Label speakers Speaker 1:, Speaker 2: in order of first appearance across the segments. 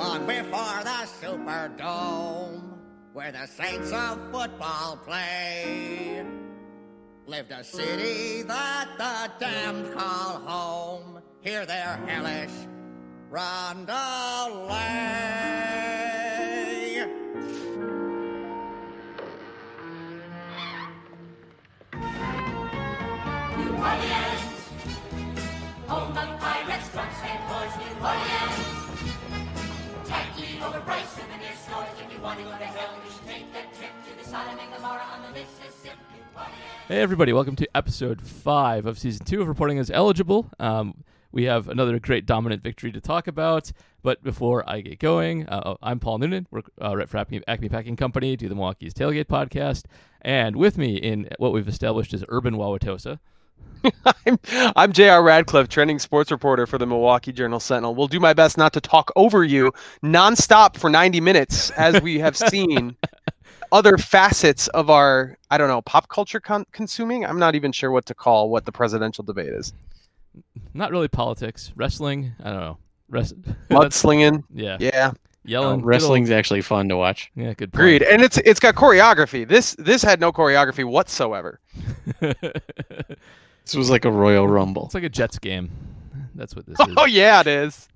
Speaker 1: Long before the Superdome, where the saints of football play, lived a city that the damned call home. Hear their hellish roundelay.
Speaker 2: New Orleans, home of pirates, drunks, and whores. New Orleans, stores. If you want to go to hell, you should take a trip to the Sodom and Gomorrah on the Mississippi.
Speaker 3: Hey, everybody, welcome to episode five of season two of Reporting as Eligible. Um, we have another great dominant victory to talk about. But before I get going, uh, I'm Paul Noonan. We're uh, right for Acme, Acme Packing Company, do the Milwaukee's Tailgate podcast. And with me in what we've established is Urban Wauwatosa.
Speaker 4: I'm, I'm J.R. Radcliffe, trending sports reporter for the Milwaukee Journal Sentinel. We'll do my best not to talk over you nonstop for 90 minutes, as we have seen other facets of our, I don't know, pop culture con- consuming. I'm not even sure what to call what the presidential debate is.
Speaker 3: Not really politics, wrestling. I don't know. Rest-
Speaker 4: Mudslinging.
Speaker 3: yeah,
Speaker 4: Yeah,
Speaker 3: yelling. good
Speaker 5: Wrestling's actually fun to watch.
Speaker 3: yeah, good. point.
Speaker 4: agreed. And it's it's got choreography. This this had no choreography whatsoever.
Speaker 5: This was like a Royal Rumble.
Speaker 3: it's like a Jets game. That's what this is.
Speaker 4: Oh yeah, it is.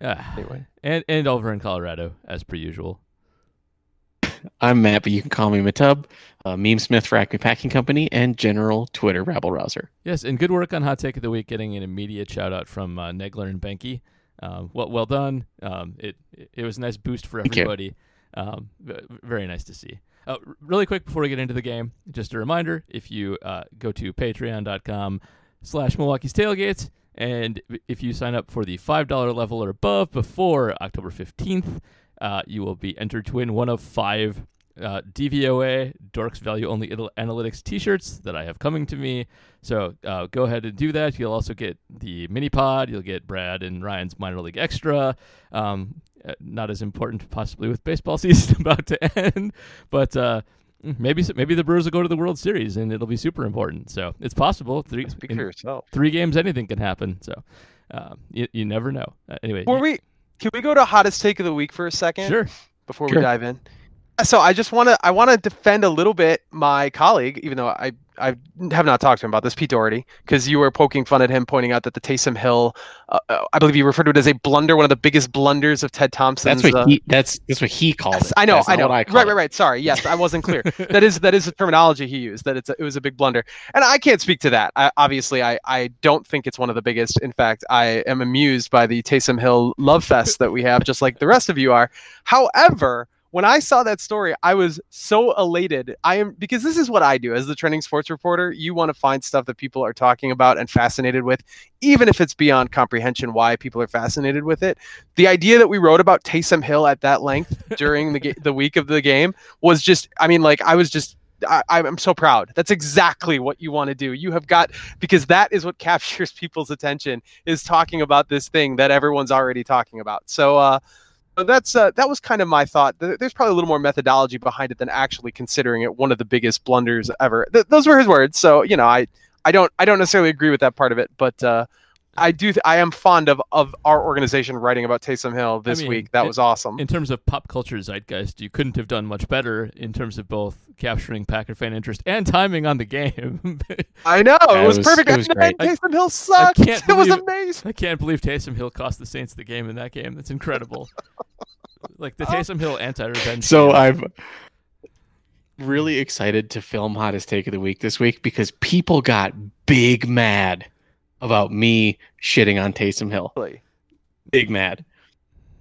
Speaker 4: Anyway.
Speaker 3: And and over in Colorado, as per usual.
Speaker 5: I'm Matt, but you can call me Matub, uh, Meme Smith for Acme Packing Company, and General Twitter Rabble Rouser.
Speaker 3: Yes, and good work on Hot Take of the Week, getting an immediate shout out from uh, Negler and Benke. Um, well, well done. Um, it it was a nice boost for
Speaker 5: Thank you.
Speaker 3: everybody. Um, very nice to see. Uh, really quick before we get into the game, just a reminder: if you uh, go to Patreon.com slash Milwaukee's Tailgates, and if you sign up for the five dollar level or above before October fifteenth, uh, you will be entered to win one of five uh, DVOA Dorks Value Only Analytics T-shirts that I have coming to me. So uh, go ahead and do that. You'll also get the mini pod. You'll get Brad and Ryan's minor league extra. Um, not as important possibly with baseball season about to end, but uh, maybe maybe the Brewers will go to the World Series and it'll be super important. So it's possible. Three
Speaker 4: Speak
Speaker 3: in
Speaker 4: for yourself.
Speaker 3: three games, anything can happen. So um, you you never know. Uh, anyway,
Speaker 4: Before we can we go to hottest take of the week for a second?
Speaker 3: sure.
Speaker 4: before
Speaker 5: Sure.
Speaker 4: we dive in. So I just want to I want to defend a little bit my colleague, even though I I have not talked to him about this, Pete Dougherty, because you were poking fun at him, pointing out that the Taysom Hill, uh, uh, I believe you referred to it as a blunder, one of the biggest blunders of Ted Thompson's.
Speaker 5: That's what
Speaker 4: uh,
Speaker 5: he. That's that's what he called
Speaker 4: Yes,
Speaker 5: it.
Speaker 4: I know,
Speaker 5: That's
Speaker 4: I know.
Speaker 5: What I
Speaker 4: right, right, right. Sorry, yes, I wasn't clear. that is that is the terminology he used. That it's a, it was a big blunder, and I can't speak to that. I, obviously, I I don't think it's one of the biggest. In fact, I am amused by the Taysom Hill love fest that we have, just like the rest of you are. However. When I saw that story, I was so elated. I am because this is what I do as the trending sports reporter. You want to find stuff that people are talking about and fascinated with, even if it's beyond comprehension why people are fascinated with it the idea that we wrote about Taysom Hill at that length during the ga- the week of the game was just I mean like I was just I, I'm so proud. That's exactly what you want to do. You have got because that is what captures people's attention is talking about this thing that everyone's already talking about. So uh so that's uh, that was kind of my thought. There's probably a little more methodology behind it than actually considering it one of the biggest blunders ever. Th- those were his words. So you know, I I don't I don't necessarily agree with that part of it, but uh, I do. Th- I am fond of of our organization writing about Taysom Hill this
Speaker 3: mean,
Speaker 4: week. That
Speaker 3: it-
Speaker 4: was awesome.
Speaker 3: in terms of pop culture zeitgeist, you couldn't have done much better in terms of both capturing Packer fan interest and timing on the game.
Speaker 4: I know
Speaker 5: Yeah,
Speaker 4: it
Speaker 5: it
Speaker 4: was,
Speaker 5: was-
Speaker 4: perfect.
Speaker 5: it was
Speaker 4: and then
Speaker 5: great.
Speaker 4: Taysom Hill sucked.
Speaker 3: can't
Speaker 4: It was amazing.
Speaker 3: I can't believe Taysom Hill cost the Saints the game in that game. That's incredible. like the uh, Taysom Hill anti-revenge.
Speaker 5: So
Speaker 3: game.
Speaker 5: I'm really excited to film hottest take of the week this week because people got big mad about me shitting on Taysom Hill. Big mad.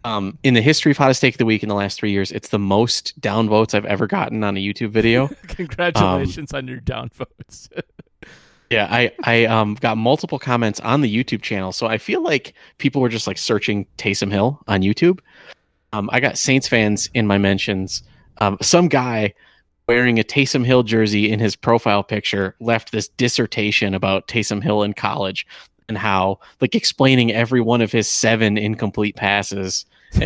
Speaker 5: Um, in the history of hottest take of the week in the last three years, it's the most downvotes I've ever gotten on a YouTube video.
Speaker 3: congratulations on your downvotes.
Speaker 5: Yeah, I I um got multiple comments on the YouTube channel, so I feel like people were just like searching Taysom Hill on YouTube. Um, I got Saints fans in my mentions. Um, some guy wearing a Taysom Hill jersey in his profile picture left this dissertation about Taysom Hill in college and how like explaining every one of his seven incomplete passes.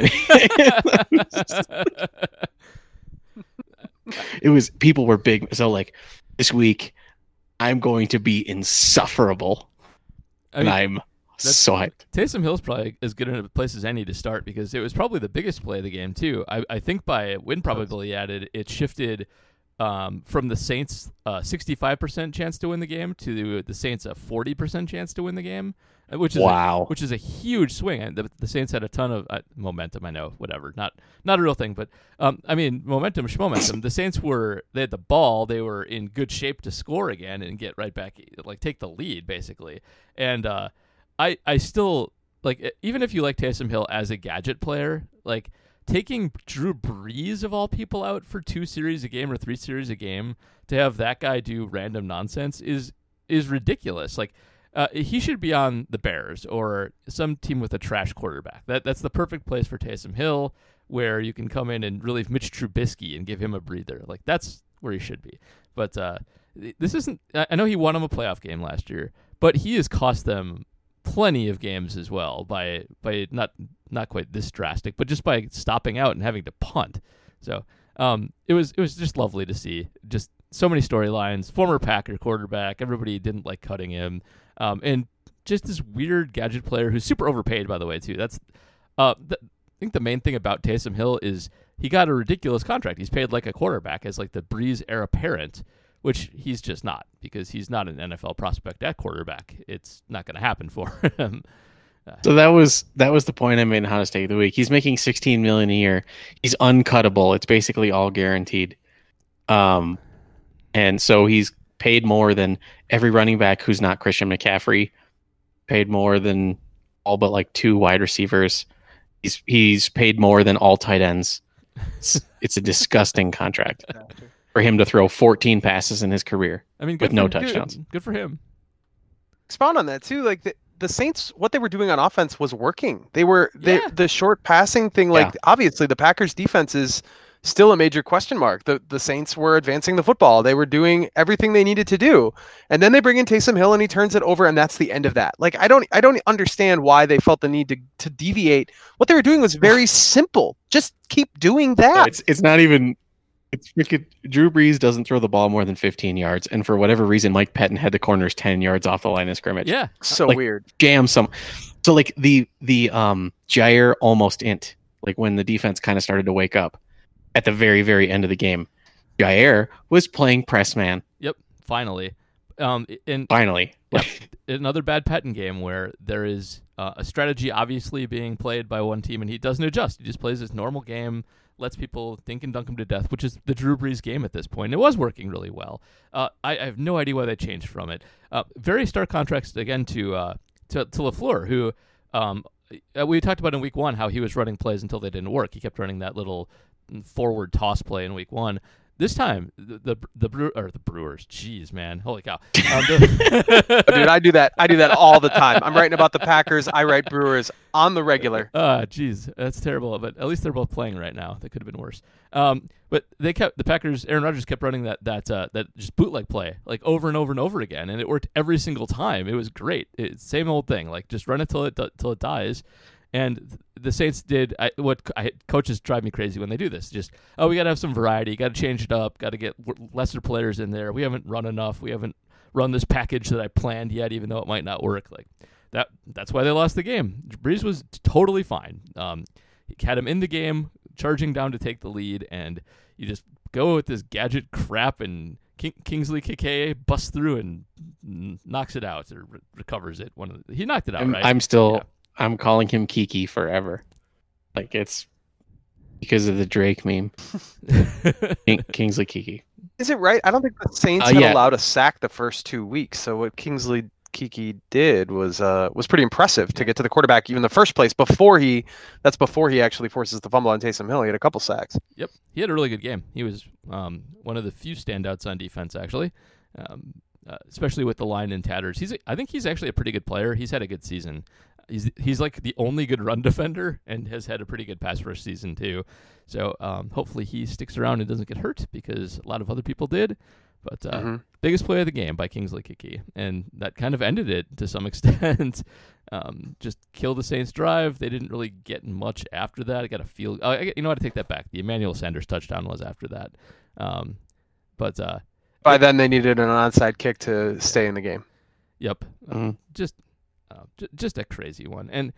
Speaker 5: It was people were big. So like this week, I'm going to be insufferable,
Speaker 3: I mean,
Speaker 5: and I'm so hyped.
Speaker 3: Taysom Hill's probably as good a place as any to start because it was probably the biggest play of the game too. I, I think by win probability added, it shifted um, from the Saints' uh, 65% chance to win the game to the Saints' a 40% chance to win the game, uh, which is a,
Speaker 5: Wow.
Speaker 3: which is a huge swing. And the, the Saints had a ton of uh, momentum. I know, whatever, not not a real thing, but um, I mean, momentum, momentum. the Saints were they had the ball, they were in good shape to score again and get right back, like take the lead basically. And uh, I I still like even if you like Taysom Hill as a gadget player, like taking Drew Brees of all people out for two series a game or three series a game to have that guy do random nonsense is is ridiculous. Like uh, he should be on the Bears or some team with a trash quarterback. That that's the perfect place for Taysom Hill, where you can come in and relieve Mitch Trubisky and give him a breather. Like that's where he should be. But uh, this isn't. I know he won him a playoff game last year, but he has cost them plenty of games as well by by not not quite this drastic, but just by stopping out and having to punt. So um, it was it was just lovely to see. Just so many storylines. Former Packer quarterback. Everybody didn't like cutting him, um, and just this weird gadget player who's super overpaid, by the way, too. That's uh, th- I think the main thing about Taysom Hill is he got a ridiculous contract. He's paid like a quarterback as like the Brees heir apparent, which he's just not because he's not an NFL prospect at quarterback. It's not going to happen for him.
Speaker 5: So that was that was the point I made in Hottest Take of the Week. He's making 16 million a year. He's uncuttable. It's basically all guaranteed. Um, and so he's paid more than every running back who's not Christian McCaffrey. Paid more than all but like two wide receivers. He's he's paid more than all tight ends. It's, it's a disgusting contract for him to throw 14 passes in his career.
Speaker 3: I mean,
Speaker 5: With no
Speaker 3: for- good-
Speaker 5: touchdowns.
Speaker 3: Good, for him.
Speaker 4: expound on that too. Like the, the Saints, what they were doing on offense was working. They were they,
Speaker 3: Yeah.
Speaker 4: the short passing thing. Like obviously, the Packers' defense is still a major question mark. The the Saints were advancing the football. They were doing everything they needed to do, and then they bring in Taysom Hill and he turns it over, and that's the end of that. Like I don't I don't understand why they felt the need to to deviate. What they were doing was very simple. Just keep doing
Speaker 5: No,
Speaker 4: that.
Speaker 5: it's it's not even. It's freaking Drew Brees doesn't throw the ball more than 15 yards, and for whatever reason, Mike Pettine had the corners 10 yards off the line of scrimmage.
Speaker 3: Yeah.
Speaker 4: so
Speaker 5: like-
Speaker 4: weird.
Speaker 5: jam some. So like the the um Jaire almost int, like when the defense kind of started to wake up at the very very end of the game, Jaire was playing press man
Speaker 3: Yep. Finally. Um, and
Speaker 5: finally.
Speaker 3: Yep. another bad Pettine game where there is uh, a strategy obviously being played by one team and he doesn't adjust. He just plays his normal game, lets people dink and dunk him to death, which is the Drew Brees game at this point. It was working really well. Uh, I, I have no idea why they changed from it. Uh, very stark contrast again to uh, to, to LaFleur, who um, uh, we talked about in week one how he was running plays until they didn't work. He kept running that little forward toss play in week one. This time, the the, the Brew or the Brewers, jeez, man, holy cow! Um, the-
Speaker 4: dude, I do that. I do that all the time. I'm writing about the Packers. I write Brewers on the regular.
Speaker 3: Ah, jeez, that's terrible. But at least they're both playing right now. That could have been worse. Um, but they kept the Packers. Aaron Rodgers kept running that that uh, that just bootleg play like over and over and over again, and it worked every single time. It was great. It's same old thing. Like just run it till it till it dies. And the Saints did I, what I, coaches drive me crazy when they do this. Just oh, we got to have some variety. Got to change it up. Got to get lesser players in there. We haven't run enough. We haven't run this package that I planned yet, even though it might not work. Like that. That's why they lost the game. Brees was totally fine. Um, he had him in the game, charging down to take the lead, and you just go with this gadget crap, and King, Kingsley Keke busts through and knocks it out or re- recovers it. One of the, he knocked it out,
Speaker 5: I'm,
Speaker 3: right?
Speaker 5: I'm still
Speaker 3: Yeah.
Speaker 5: I'm calling him Kiki forever. Like it's because of the Drake meme. Kingsley Kiki.
Speaker 4: Is it right? I don't think the Saints
Speaker 5: Uh,
Speaker 4: had
Speaker 5: yeah.
Speaker 4: allowed a sack the first two weeks. So what Kingsley Kiki did was uh, was pretty impressive to get to the quarterback even in the first place. Before he, that's before he actually forces the fumble on Taysom Hill. He had a couple sacks.
Speaker 3: Yep, he had a really good game. He was um, one of the few standouts on defense, actually. Um, uh, especially with the line in tatters. He's I think he's actually a pretty good player. He's had a good season. He's he's like the only good run defender and has had a pretty good pass rush season too. So um, hopefully he sticks around and doesn't get hurt because a lot of other people did. But uh,
Speaker 4: Mhm.
Speaker 3: biggest play of the game by Kingsley Kiki, and that kind of ended it to some extent. um, just kill the Saints drive. They didn't really get much after that. I got a feel. Oh, I, you know what? I take that back. The Emmanuel Sanders touchdown was after that. Um, but uh,
Speaker 4: By then, they needed an onside kick to stay in the game.
Speaker 3: Yep.
Speaker 5: Mhm.
Speaker 3: just uh, j- just a crazy one. And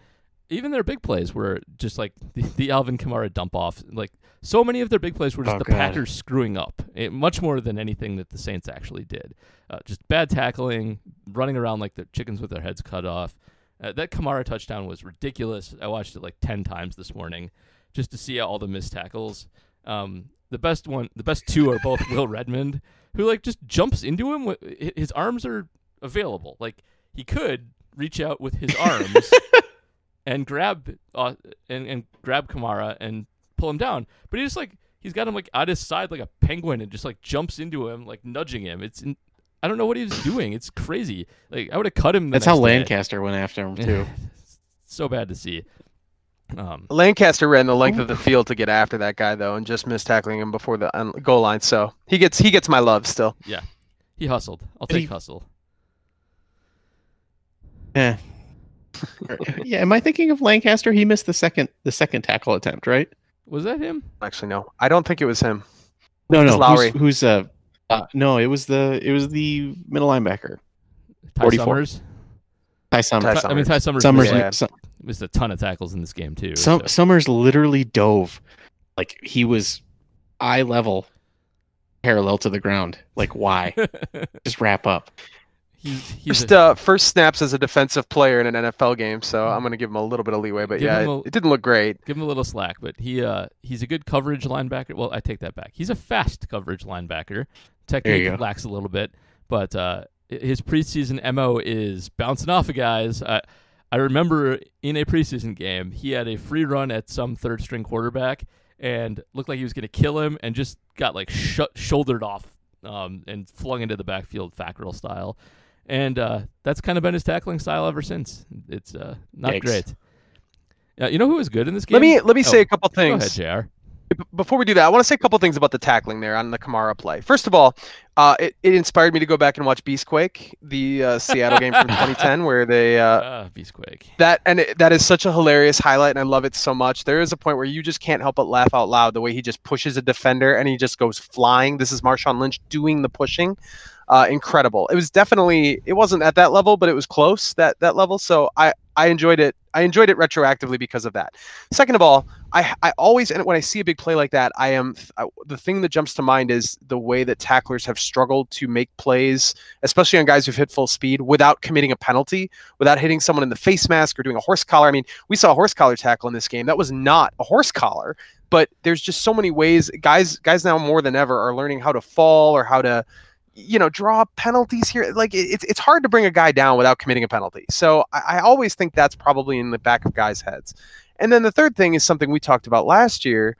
Speaker 3: even their big plays were just like the, the Alvin Kamara dump off. Like so many of their big plays were just
Speaker 5: Oh,
Speaker 3: the
Speaker 5: God.
Speaker 3: Packers screwing up, it, much more than anything that the Saints actually did. Uh, just bad tackling, running around like the chickens with their heads cut off. Uh, that Kamara touchdown was ridiculous. I watched it like ten times this morning just to see all the missed tackles. Um, the best one, the best two are both Will Redmond, who like just jumps into him. With, his arms are available. Like he could reach out with his arms and grab uh, and and grab Kamara and pull him down, but he just like he's got him like at his side like a penguin and just like jumps into him like nudging him. It's in, I don't know what he was doing. It's crazy. Like I would have cut him. The
Speaker 5: That's how
Speaker 3: next day.
Speaker 5: Lancaster went after him too.
Speaker 3: so bad to see. Um,
Speaker 4: Lancaster ran the length of the field to get after that guy though, and just missed tackling him before the goal line. So he gets he gets my love still.
Speaker 3: Yeah, he hustled. I'll take
Speaker 5: he-
Speaker 3: hustle.
Speaker 5: Yeah. yeah. Am I thinking of Lancaster? He missed the second the second tackle attempt, right?
Speaker 3: Was that him?
Speaker 4: Actually, no, I don't think it was him.
Speaker 5: No, no.
Speaker 4: Lowry.
Speaker 5: Who's, who's uh, uh? No, it was the it was the middle linebacker,
Speaker 3: Ty
Speaker 5: 44.
Speaker 3: Summers.
Speaker 5: Ty Summers.
Speaker 4: Ty
Speaker 3: I mean, Ty Summers,
Speaker 5: Summers,
Speaker 4: Yeah.
Speaker 3: Missed a ton of tackles in this game too.
Speaker 5: Sum-
Speaker 3: so-
Speaker 5: Summers literally dove, like he was eye level, parallel to the ground. Like why? Just wrap up.
Speaker 3: He's he's
Speaker 4: First,
Speaker 3: a,
Speaker 4: uh, first snaps as a defensive player in an NFL game, so I'm going to give him a little bit of leeway. But yeah, it,
Speaker 3: a-
Speaker 4: it didn't look great.
Speaker 3: give him a little slack, but he uh he's a good coverage linebacker. Well, I take that back. He's a fast coverage linebacker. Technique lacks a little bit, but uh his preseason mo is bouncing off of guys. I I remember in a preseason game, he had a free run at some third string quarterback and looked like he was going to kill him and just got like sh- shouldered off um, and flung into the backfield Fackrell style. And uh, that's kind of been his tackling style ever since. It's uh, not
Speaker 5: Yikes.
Speaker 3: great. Yeah, you know who was good in this game?
Speaker 4: Let me let me say
Speaker 3: Oh,
Speaker 4: a couple things.
Speaker 3: Go ahead,
Speaker 4: things.
Speaker 3: Jr.
Speaker 4: Before we do that, I want to say a couple things about the tackling there on the Kamara play. First of all, uh, it, it inspired me to go back and watch Beastquake, the uh, Seattle game from 2010, where they uh,
Speaker 3: Uh, Beastquake.
Speaker 4: that and it, that is such a hilarious highlight, and I love it so much. There is a point where you just can't help but laugh out loud the way he just pushes a defender and he just goes flying. This is Marshawn Lynch doing the pushing. Uh, incredible. It was definitely it wasn't at that level, but it was close that that level. So I I enjoyed it. I enjoyed it retroactively because of that. Second of all, I I always and when I see a big play like that, I am I, the thing that jumps to mind is the way that tacklers have struggled to make plays, especially on guys who've hit full speed without committing a penalty without hitting someone in the face mask or doing a horse collar. I mean, we saw a horse collar tackle in this game. That was not a horse collar, but there's just so many ways guys guys now more than ever are learning how to fall or how to you know draw penalties here like it's, it's hard to bring a guy down without committing a penalty. So I, I always think that's probably in the back of guys heads. And then the third thing is something we talked about last year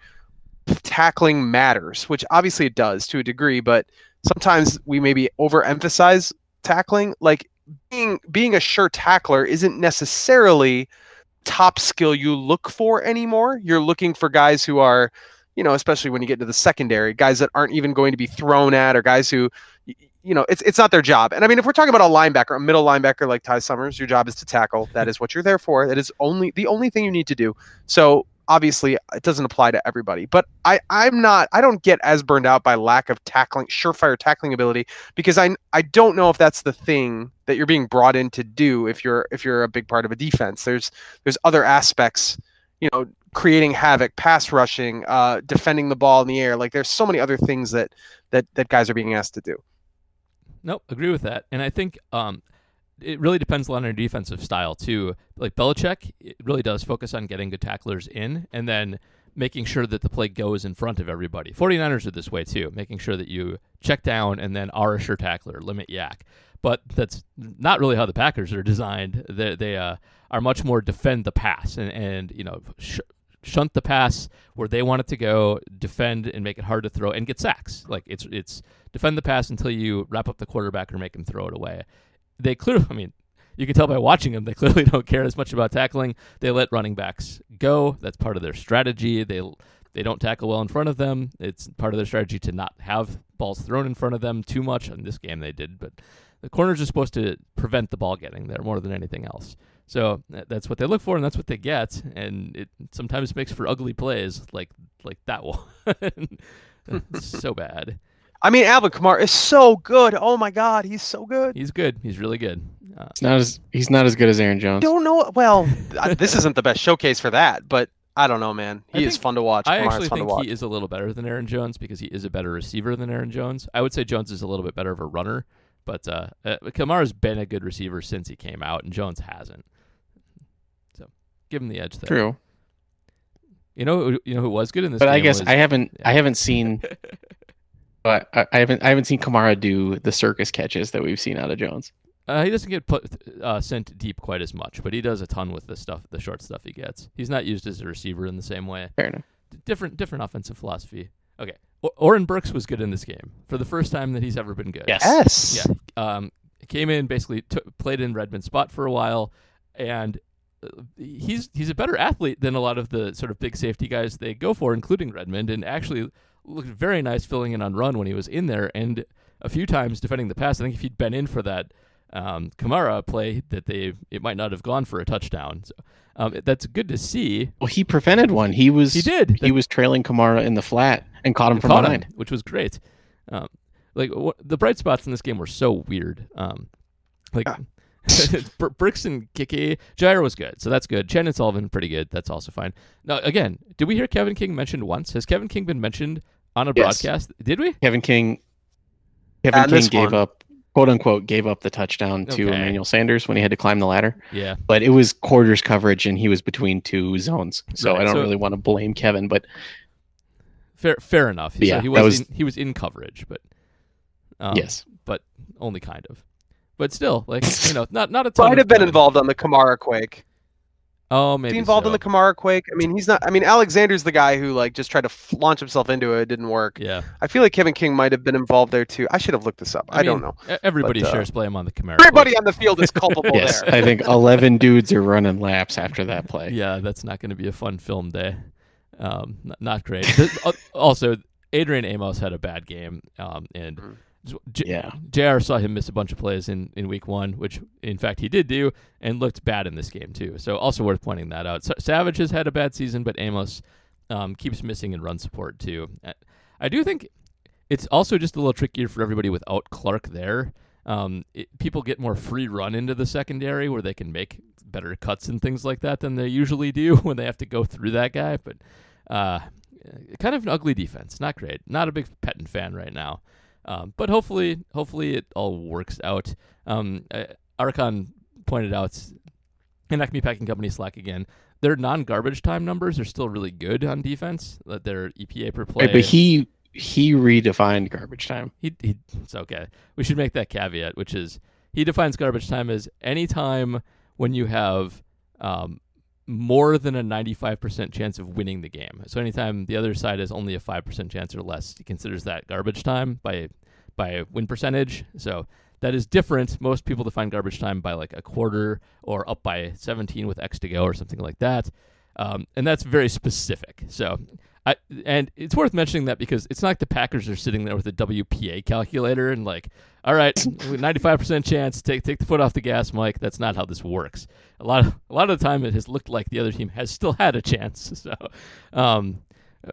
Speaker 4: tackling matters which obviously it does to a degree but sometimes we maybe overemphasize tackling. Like being being a sure tackler isn't necessarily top skill you look for anymore. You're looking for guys who are, you know, especially when you get to the secondary, guys that aren't even going to be thrown at or guys who you know, it's it's not their job. And I mean, if we're talking about a linebacker, a middle linebacker like Ty Summers, your job is to tackle. That is what you're there for. That is only the only thing you need to do. So obviously it doesn't apply to everybody. But I, I'm not I don't get as burned out by lack of tackling, surefire tackling ability because I I don't know if that's the thing that you're being brought in to do if you're if you're a big part of a defense. There's there's other aspects, you know, creating havoc, pass rushing, uh, defending the ball in the air. Like there's so many other things that that that guys are being asked to do.
Speaker 3: Nope, agree with that. And I think um, it really depends a lot on your defensive style too. Like Belichick, it really does focus on getting good tacklers in and then making sure that the play goes in front of everybody. 49ers are this way too, making sure that you check down and then are a sure tackler, limit YAC. But that's not really how the Packers are designed. They, they uh, are much more defend the pass and, and you know sh- shunt the pass where they want it to go, defend and make it hard to throw, and get sacks. Like it's it's defend the pass until you wrap up the quarterback or make him throw it away. They clearly, I mean, you can tell by watching them, they clearly don't care as much about tackling. They let running backs go. That's part of their strategy. They they don't tackle well in front of them. It's part of their strategy to not have balls thrown in front of them too much. In this game, they did, but the corners are supposed to prevent the ball getting there more than anything else. So that's what they look for, and that's what they get. And it sometimes makes for ugly plays, like like that one. so bad.
Speaker 4: I mean, Alvin Kamara is so good. Oh my God, he's so good.
Speaker 3: He's good. He's really good.
Speaker 5: Uh, it's not as he's not as good as Aaron Jones.
Speaker 4: Don't know. Well, this isn't the best showcase for that, but I don't know, man. He is fun to watch.
Speaker 3: I
Speaker 4: Kamara's
Speaker 3: actually think he is a little better than Aaron Jones because he is a better receiver than Aaron Jones. I would say Jones is a little bit better of a runner, but uh, uh, Kamara's been a good receiver since he came out, and Jones hasn't. So give him the edge there.
Speaker 5: True.
Speaker 3: You know, who- you know who was good in this.
Speaker 5: But I guess
Speaker 3: was-
Speaker 5: I haven't
Speaker 3: yeah.
Speaker 5: I haven't seen but I, I haven't I haven't seen Kamara do the circus catches that we've seen out of Jones.
Speaker 3: Uh, he doesn't get put uh, sent deep quite as much, but he does a ton with the stuff, the short stuff he gets. He's not used as a receiver in the same way.
Speaker 5: Fair enough.
Speaker 3: different different offensive philosophy. Okay, o- Oren Burks was good in this game for the first time that he's ever been good.
Speaker 5: Yes.
Speaker 4: Yes.
Speaker 3: Yeah. Um, came in basically t- played in Redmond's spot for a while, and uh, he's he's a better athlete than a lot of the sort of big safety guys they go for, including Redmond, and actually looked very nice filling in on run when he was in there, and a few times defending the pass. I think if he'd been in for that um, Kamara play, that they it might not have gone for a touchdown. So um, that's good to see.
Speaker 5: Well, he prevented one. He was
Speaker 3: He did.
Speaker 5: He was trailing Kamara in the flat and caught him from
Speaker 3: caught
Speaker 5: behind.
Speaker 3: him, which was great. Um, like wh- the bright spots in this game were so weird. Um, like Br- Brooks and Kiki, Jaire was good, so that's good. Chandon Sullivan pretty good. That's also fine. Now, again, did we hear Kevin King mentioned once? Has Kevin King been mentioned on a
Speaker 5: Yes.
Speaker 3: broadcast? Did we?
Speaker 5: Kevin King Kevin
Speaker 4: And
Speaker 5: King gave
Speaker 4: one.
Speaker 5: up quote unquote gave up the touchdown to
Speaker 3: Okay.
Speaker 5: Emmanuel Sanders when he had to climb the ladder.
Speaker 3: Yeah.
Speaker 5: But it was quarters coverage and he was between two zones. So
Speaker 3: Right,
Speaker 5: I don't
Speaker 3: so-
Speaker 5: really want to blame Kevin, but
Speaker 3: Fair, fair enough. So
Speaker 5: Yeah,
Speaker 3: he was,
Speaker 5: was-
Speaker 3: in, he was in coverage, but um,
Speaker 5: yes.
Speaker 3: but only kind of. But still, like you know, not not a ton.
Speaker 4: Might
Speaker 3: of
Speaker 4: have been involved on the Kamara quake.
Speaker 3: Oh,
Speaker 4: Is
Speaker 3: maybe
Speaker 4: he involved
Speaker 3: so.
Speaker 4: in the Kamara quake? I mean, he's not. I mean, Alexander's the guy who like just tried to f- launch himself into it. It didn't work.
Speaker 3: Yeah,
Speaker 4: I feel like Kevin King might have been involved there too. I should have looked this up. I, don't know.
Speaker 3: Everybody
Speaker 4: But, uh,
Speaker 3: shares blame on the Kamara.
Speaker 4: Everybody on the field is culpable
Speaker 5: Yes.
Speaker 4: there.
Speaker 5: I think eleven dudes are running laps after that play.
Speaker 3: Yeah, that's not going to be a fun film day. Um, n- not great. Also, Adrian Amos had a bad game, um, and
Speaker 4: Mhm.
Speaker 3: J-
Speaker 5: Yeah.
Speaker 3: Jr. saw him miss a bunch of plays in, in week one, which in fact he did do, and looked bad in this game too. So also worth pointing that out. Sa- Savage has had a bad season, but Amos um, keeps missing in run support too. I- do think it's also just a little trickier for everybody without Clark there. Um, it, people get more free run into the secondary where they can make better cuts and things like that than they usually do when they have to go through that guy. But uh, kind of an ugly defense, not great. Not a big Pettine fan right now. Um, but hopefully, hopefully it all works out. Um, uh, Archon pointed out, and Acme Packing Company Slack again. Their non-garbage time numbers are still really good on defense. That their EPA per play.
Speaker 5: Right, but he he redefined garbage time.
Speaker 3: He, he it's okay. We should make that caveat, which is he defines garbage time as any time when you have um, more than a 95% chance of winning the game. So anytime the other side has only a 5% chance or less, he considers that garbage time by by win percentage. So that is different. Most people define garbage time by like a quarter or up by 17 with X to go or something like that. Um, and that's very specific. So, I, and it's worth mentioning that because it's not like the Packers are sitting there with a WPA calculator and like, all right, 95% chance, take take the foot off the gas, Mike. That's not how this works. A lot of a lot of the time, it has looked like the other team has still had a chance. So, um,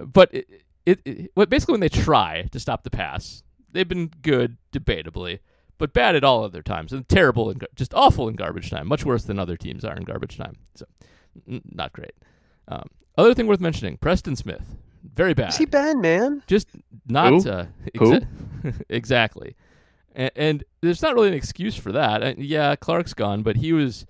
Speaker 3: but it, it, it basically when they try to stop the pass, they've been good, debatably, but bad at all other times and terrible and just awful in garbage time. Much worse than other teams are in garbage time. So, n- not great. Um, other thing worth mentioning: Preston Smith, very bad.
Speaker 4: Where's he been, man?
Speaker 3: Just not
Speaker 5: Who?
Speaker 3: uh,
Speaker 5: Who?
Speaker 3: exactly. And, and there's not really an excuse for that. Uh, yeah, Clark's gone, but he was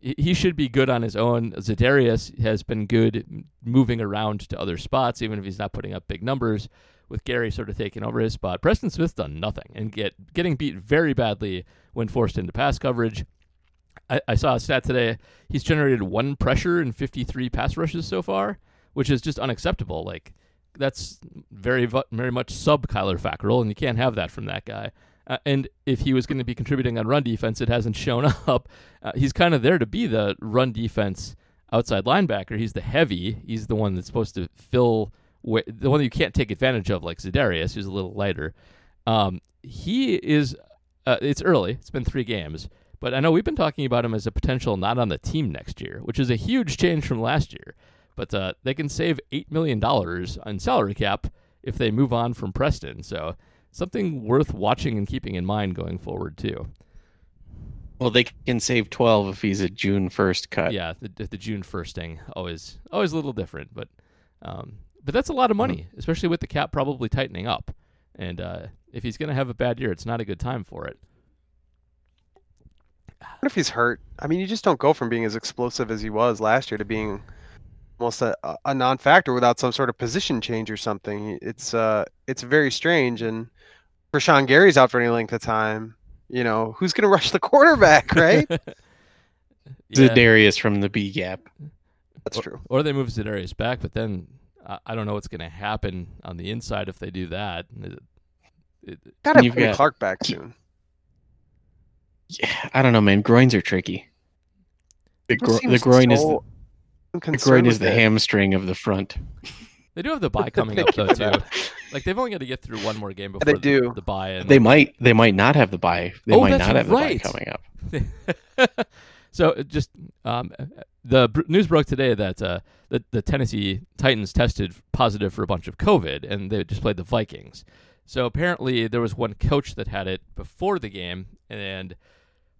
Speaker 3: he he should be good on his own. Za'Darius has been good moving around to other spots, even if he's not putting up big numbers. With Gary sort of taking over his spot, Preston Smith's done nothing and get getting beat very badly when forced into pass coverage. I, I saw a stat today. He's generated one pressure in 53 pass rushes so far. Which is just unacceptable. Like that's very very much sub Kyler Fackrell, and you can't have that from that guy. Uh, and if he was going to be contributing on run defense, it hasn't shown up. Uh, he's kind of there to be the run defense outside linebacker. He's the heavy. He's the one that's supposed to fill wh- the one that you can't take advantage of, like Za'Darius, who's a little lighter. Um, he is. Uh, it's early. It's been three games, but I know we've been talking about him as a potential not on the team next year, which is a huge change from last year. But uh, they can save eight million dollars on salary cap if they move on from Preston. So something worth watching and keeping in mind going forward too.
Speaker 5: Well, they can save 12 if he's a June 1st cut.
Speaker 3: Yeah, the, the June firsting always always a little different, but um, but that's a lot of money, especially with the cap probably tightening up. And uh, if he's going to have a bad year, it's not a good time for it.
Speaker 4: What if he's hurt? I mean, you just don't go from being as explosive as he was last year to being almost a, a non-factor without some sort of position change or something. It's uh, it's very strange. And for Sean Gary's out for any length of time, you know, who's going to rush the quarterback, right?
Speaker 3: Yeah.
Speaker 5: Za'Darius from the B gap.
Speaker 4: That's true.
Speaker 3: Or they move Za'Darius back, but then I, I don't know what's going to happen on the inside if they do that. It- it-
Speaker 4: Got to
Speaker 5: You've
Speaker 4: bring
Speaker 5: got-
Speaker 4: Clark back soon.
Speaker 5: Yeah, I don't know, man. Groins are tricky. The, gro- the
Speaker 4: seems
Speaker 5: groin is the,
Speaker 4: so
Speaker 5: the
Speaker 4: concerned
Speaker 5: groin is the
Speaker 4: it.
Speaker 5: hamstring of the front.
Speaker 3: they do have the bye coming up though too. Like they've only got to get through one more game before
Speaker 4: they
Speaker 3: the,
Speaker 4: do.
Speaker 3: the bye. And
Speaker 5: They might they might not have the bye. They
Speaker 3: Oh,
Speaker 5: might not have
Speaker 3: right.
Speaker 5: the bye coming up.
Speaker 3: so just um, the br- news broke today that uh, the the Tennessee Titans tested positive for a bunch of COVID, and they just played the Vikings. So apparently there was one coach that had it before the game, and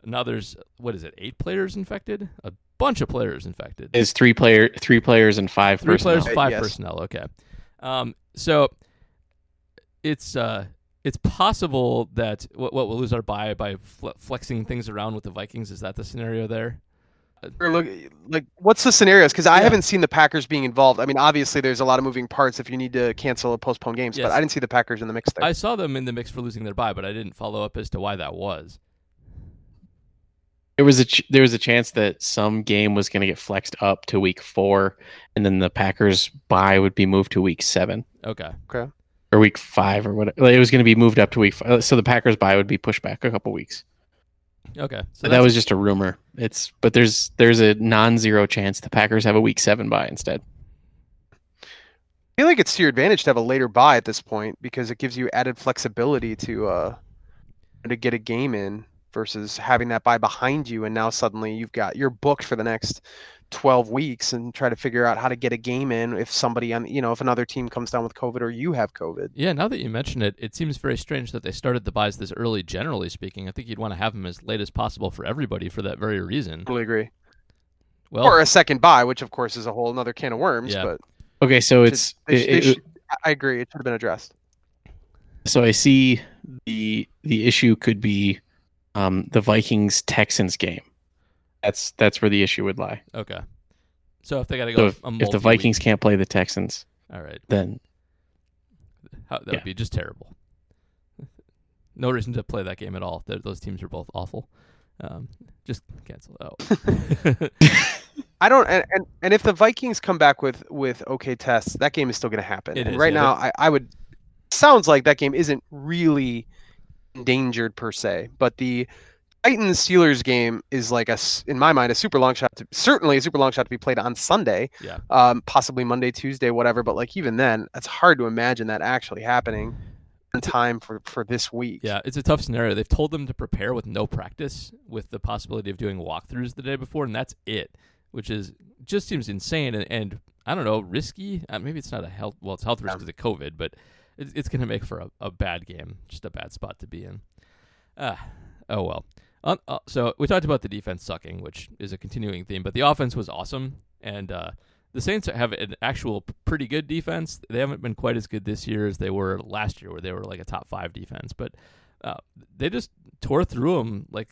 Speaker 3: now there's what is it? Eight players infected. A bunch of players infected.
Speaker 5: Is three player three players and five
Speaker 3: Three
Speaker 5: personnel.
Speaker 3: players, five
Speaker 4: Yes.
Speaker 3: personnel. Okay. Um, so it's uh, it's possible that what, what we'll lose our bye by flexing things around with the Vikings. Is that the scenario there?
Speaker 4: Or look, like, what's the scenarios? Because I
Speaker 3: Yeah.
Speaker 4: haven't seen the Packers being involved. I mean, obviously, there's a lot of moving parts if you need to cancel or postpone games,
Speaker 3: Yes.
Speaker 4: but I didn't see the Packers in the mix there.
Speaker 3: I saw them in the mix for losing their bye, but I didn't follow up as to why that was.
Speaker 5: There was a ch- there was a chance that some game was going to get flexed up to week four, and then the Packers bye would be moved to week seven
Speaker 3: Okay.
Speaker 5: or week five or whatever. It was going to be moved up to week five, so the Packers bye would be pushed back a couple weeks.
Speaker 3: Okay. So
Speaker 5: that was just a rumor. It's but there's there's a non-zero chance the Packers have a week seven bye instead.
Speaker 4: I feel like it's to your advantage to have a later bye at this point because it gives you added flexibility to uh to get a game in versus having that bye behind you and now suddenly you've got you're booked for the next 12 weeks and try to figure out how to get a game in if somebody on you know if another team comes down with covid or you have covid
Speaker 3: yeah. Now that you mention it, it seems very strange that they started the byes this early. Generally speaking, I think you'd want to have them as late as possible for everybody for that very reason.
Speaker 4: totally agree
Speaker 3: Well,
Speaker 4: or a second bye which of course is a whole another can of worms
Speaker 3: Yeah.
Speaker 4: but
Speaker 5: Okay, so it's
Speaker 4: they
Speaker 5: it-
Speaker 4: they
Speaker 5: it-
Speaker 4: should- i agree it should have been addressed
Speaker 5: so I see the the issue could be um, the Vikings Texans game. That's that's where the issue would lie.
Speaker 3: okay. So if they got to
Speaker 5: So
Speaker 3: go,
Speaker 5: if,
Speaker 3: a
Speaker 5: if the
Speaker 3: multi-week-
Speaker 5: Vikings can't play the Texans,
Speaker 3: all right,
Speaker 5: then
Speaker 3: How, that
Speaker 5: Yeah.
Speaker 3: would be just terrible. No reason to play that game at all. Th- Those teams are both awful. Um, just cancel. Oh,
Speaker 4: I don't, and, and and if the Vikings come back with with okay tests, that game is still going to happen.
Speaker 3: It
Speaker 4: and
Speaker 3: is,
Speaker 4: right
Speaker 3: yeah,
Speaker 4: now, I, I would sounds like that game isn't really endangered per se, but the Titans Steelers game is like a, in my mind, a super long shot. To, certainly a super long shot to be played on Sunday,
Speaker 3: yeah.
Speaker 4: um, possibly Monday, Tuesday, whatever. But like even then, it's hard to imagine that actually happening in time for for this week.
Speaker 3: Yeah, it's a tough scenario. They've told them to prepare with no practice, with the possibility of doing walkthroughs the day before, and that's it. Which is just seems insane and, and I don't know risky. Uh, maybe it's not a health. Well, it's health risk because of COVID, but it's, it's going to make for a, a bad game. Just a bad spot to be in. Ah, oh well. Uh, uh, so we talked about the defense sucking, which is a continuing theme, but the offense was awesome, and uh, the Saints have an actual pretty good defense. They haven't been quite as good this year as they were last year, where they were like a top five defense. But uh, they just tore through them like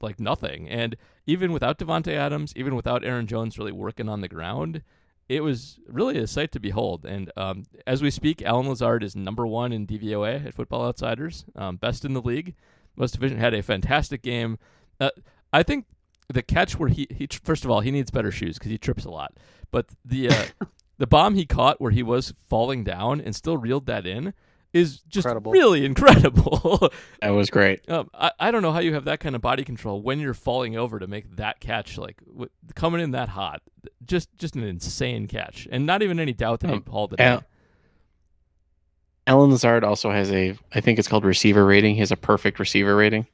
Speaker 3: like nothing. And even without Davante Adams, even without Aaron Jones really working on the ground, it was really a sight to behold. And um, as we speak, Allen Lazard is number one in DVOA at Football Outsiders, um, best in the league. Most Division had a fantastic game. Uh, I think the catch where he, he first of all he needs better shoes because he trips a lot. But the uh, the bomb he caught where he was falling down and still reeled that in is just
Speaker 4: Incredible.
Speaker 3: really incredible.
Speaker 5: That was great.
Speaker 3: um, I, I don't know how you have that kind of body control when you're falling over to make that catch, like w- coming in that hot. Just just an insane catch, and not even any doubt that
Speaker 5: Um,
Speaker 3: he hauled it.
Speaker 5: Al- Allen Lazard also has a, I think it's called receiver rating. He has a perfect receiver rating.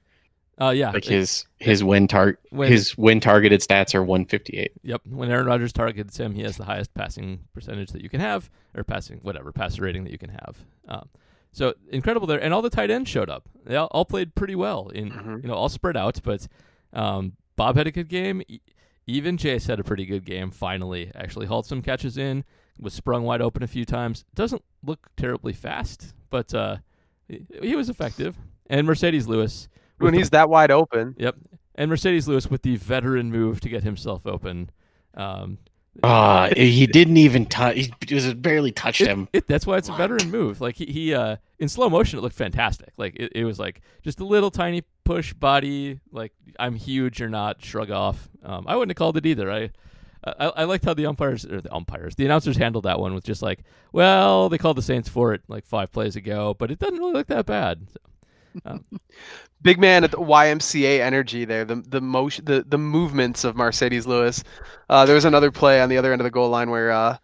Speaker 3: Uh, yeah,
Speaker 5: Like
Speaker 3: it-
Speaker 5: his his win tar
Speaker 3: When-
Speaker 5: his win targeted stats are 158.
Speaker 3: Yep. When Aaron Rodgers targets him, he has the highest passing percentage that you can have, or passing whatever passer rating that you can have. Um, so incredible there, and all the tight ends showed up. They all, all played pretty well in
Speaker 4: Mhm.
Speaker 3: you know all spread out, but um, Bob had a good game. E- Even Chase had a pretty good game. Finally, actually hauled some catches in, was sprung wide open a few times. Doesn't look terribly fast, but uh, he, he was effective. And Marcedes Lewis
Speaker 4: When he's that wide open,
Speaker 3: Yep. And Marcedes Lewis with the veteran move to get himself open. Um,
Speaker 5: Ah, he didn't even touch. He just barely touched
Speaker 3: it-
Speaker 5: him.
Speaker 3: it- that's why it's a veteran move. Like he, he uh, in slow motion, it looked fantastic. Like it, it was like just a little tiny push body. Like I'm huge or not, shrug off. Um, I wouldn't have called it either. I, I, I liked how the umpires or the umpires, the announcers handled that one with just like, well, they called the Saints for it like five plays ago, but it doesn't really look that bad. So,
Speaker 4: big man at the YMCA energy there. The the motion, the the movements of Marcedes Lewis. Uh, there was another play on the other end of the goal line where uh,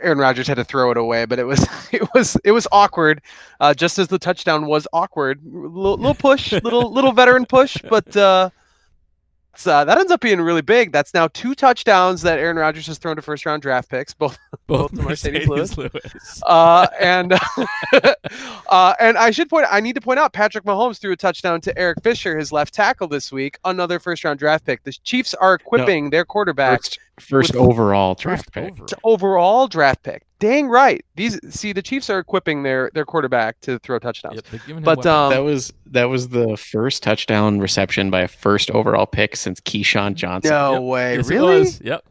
Speaker 4: Aaron Rodgers had to throw it away, but it was it was it was awkward. Uh, just as the touchdown was awkward, little, little push, little little veteran push, but. Uh, that ends up being really big. That's now two touchdowns that Aaron Rodgers has thrown to first round draft picks, both
Speaker 3: both
Speaker 4: Both to Marcedes
Speaker 3: Marcedes
Speaker 4: Lewis.
Speaker 3: Lewis.
Speaker 4: uh, and uh, and I should point I need to point out Patrick Mahomes threw a touchdown to Eric Fisher, his left tackle this week, another first round draft pick. The Chiefs are equipping their quarterback
Speaker 5: First, first
Speaker 4: with-
Speaker 5: overall draft
Speaker 3: First
Speaker 5: pick.
Speaker 3: overall.
Speaker 4: overall draft pick. Dang right. These see the Chiefs are equipping their their quarterback to throw touchdowns.
Speaker 3: Yep, they're giving him
Speaker 4: But
Speaker 3: weapons.
Speaker 4: um,
Speaker 5: that was that was the first touchdown reception by a first overall pick since Keyshawn Johnson.
Speaker 4: no
Speaker 3: Yep.
Speaker 4: way,
Speaker 3: Yes,
Speaker 4: really?
Speaker 3: was. Yep.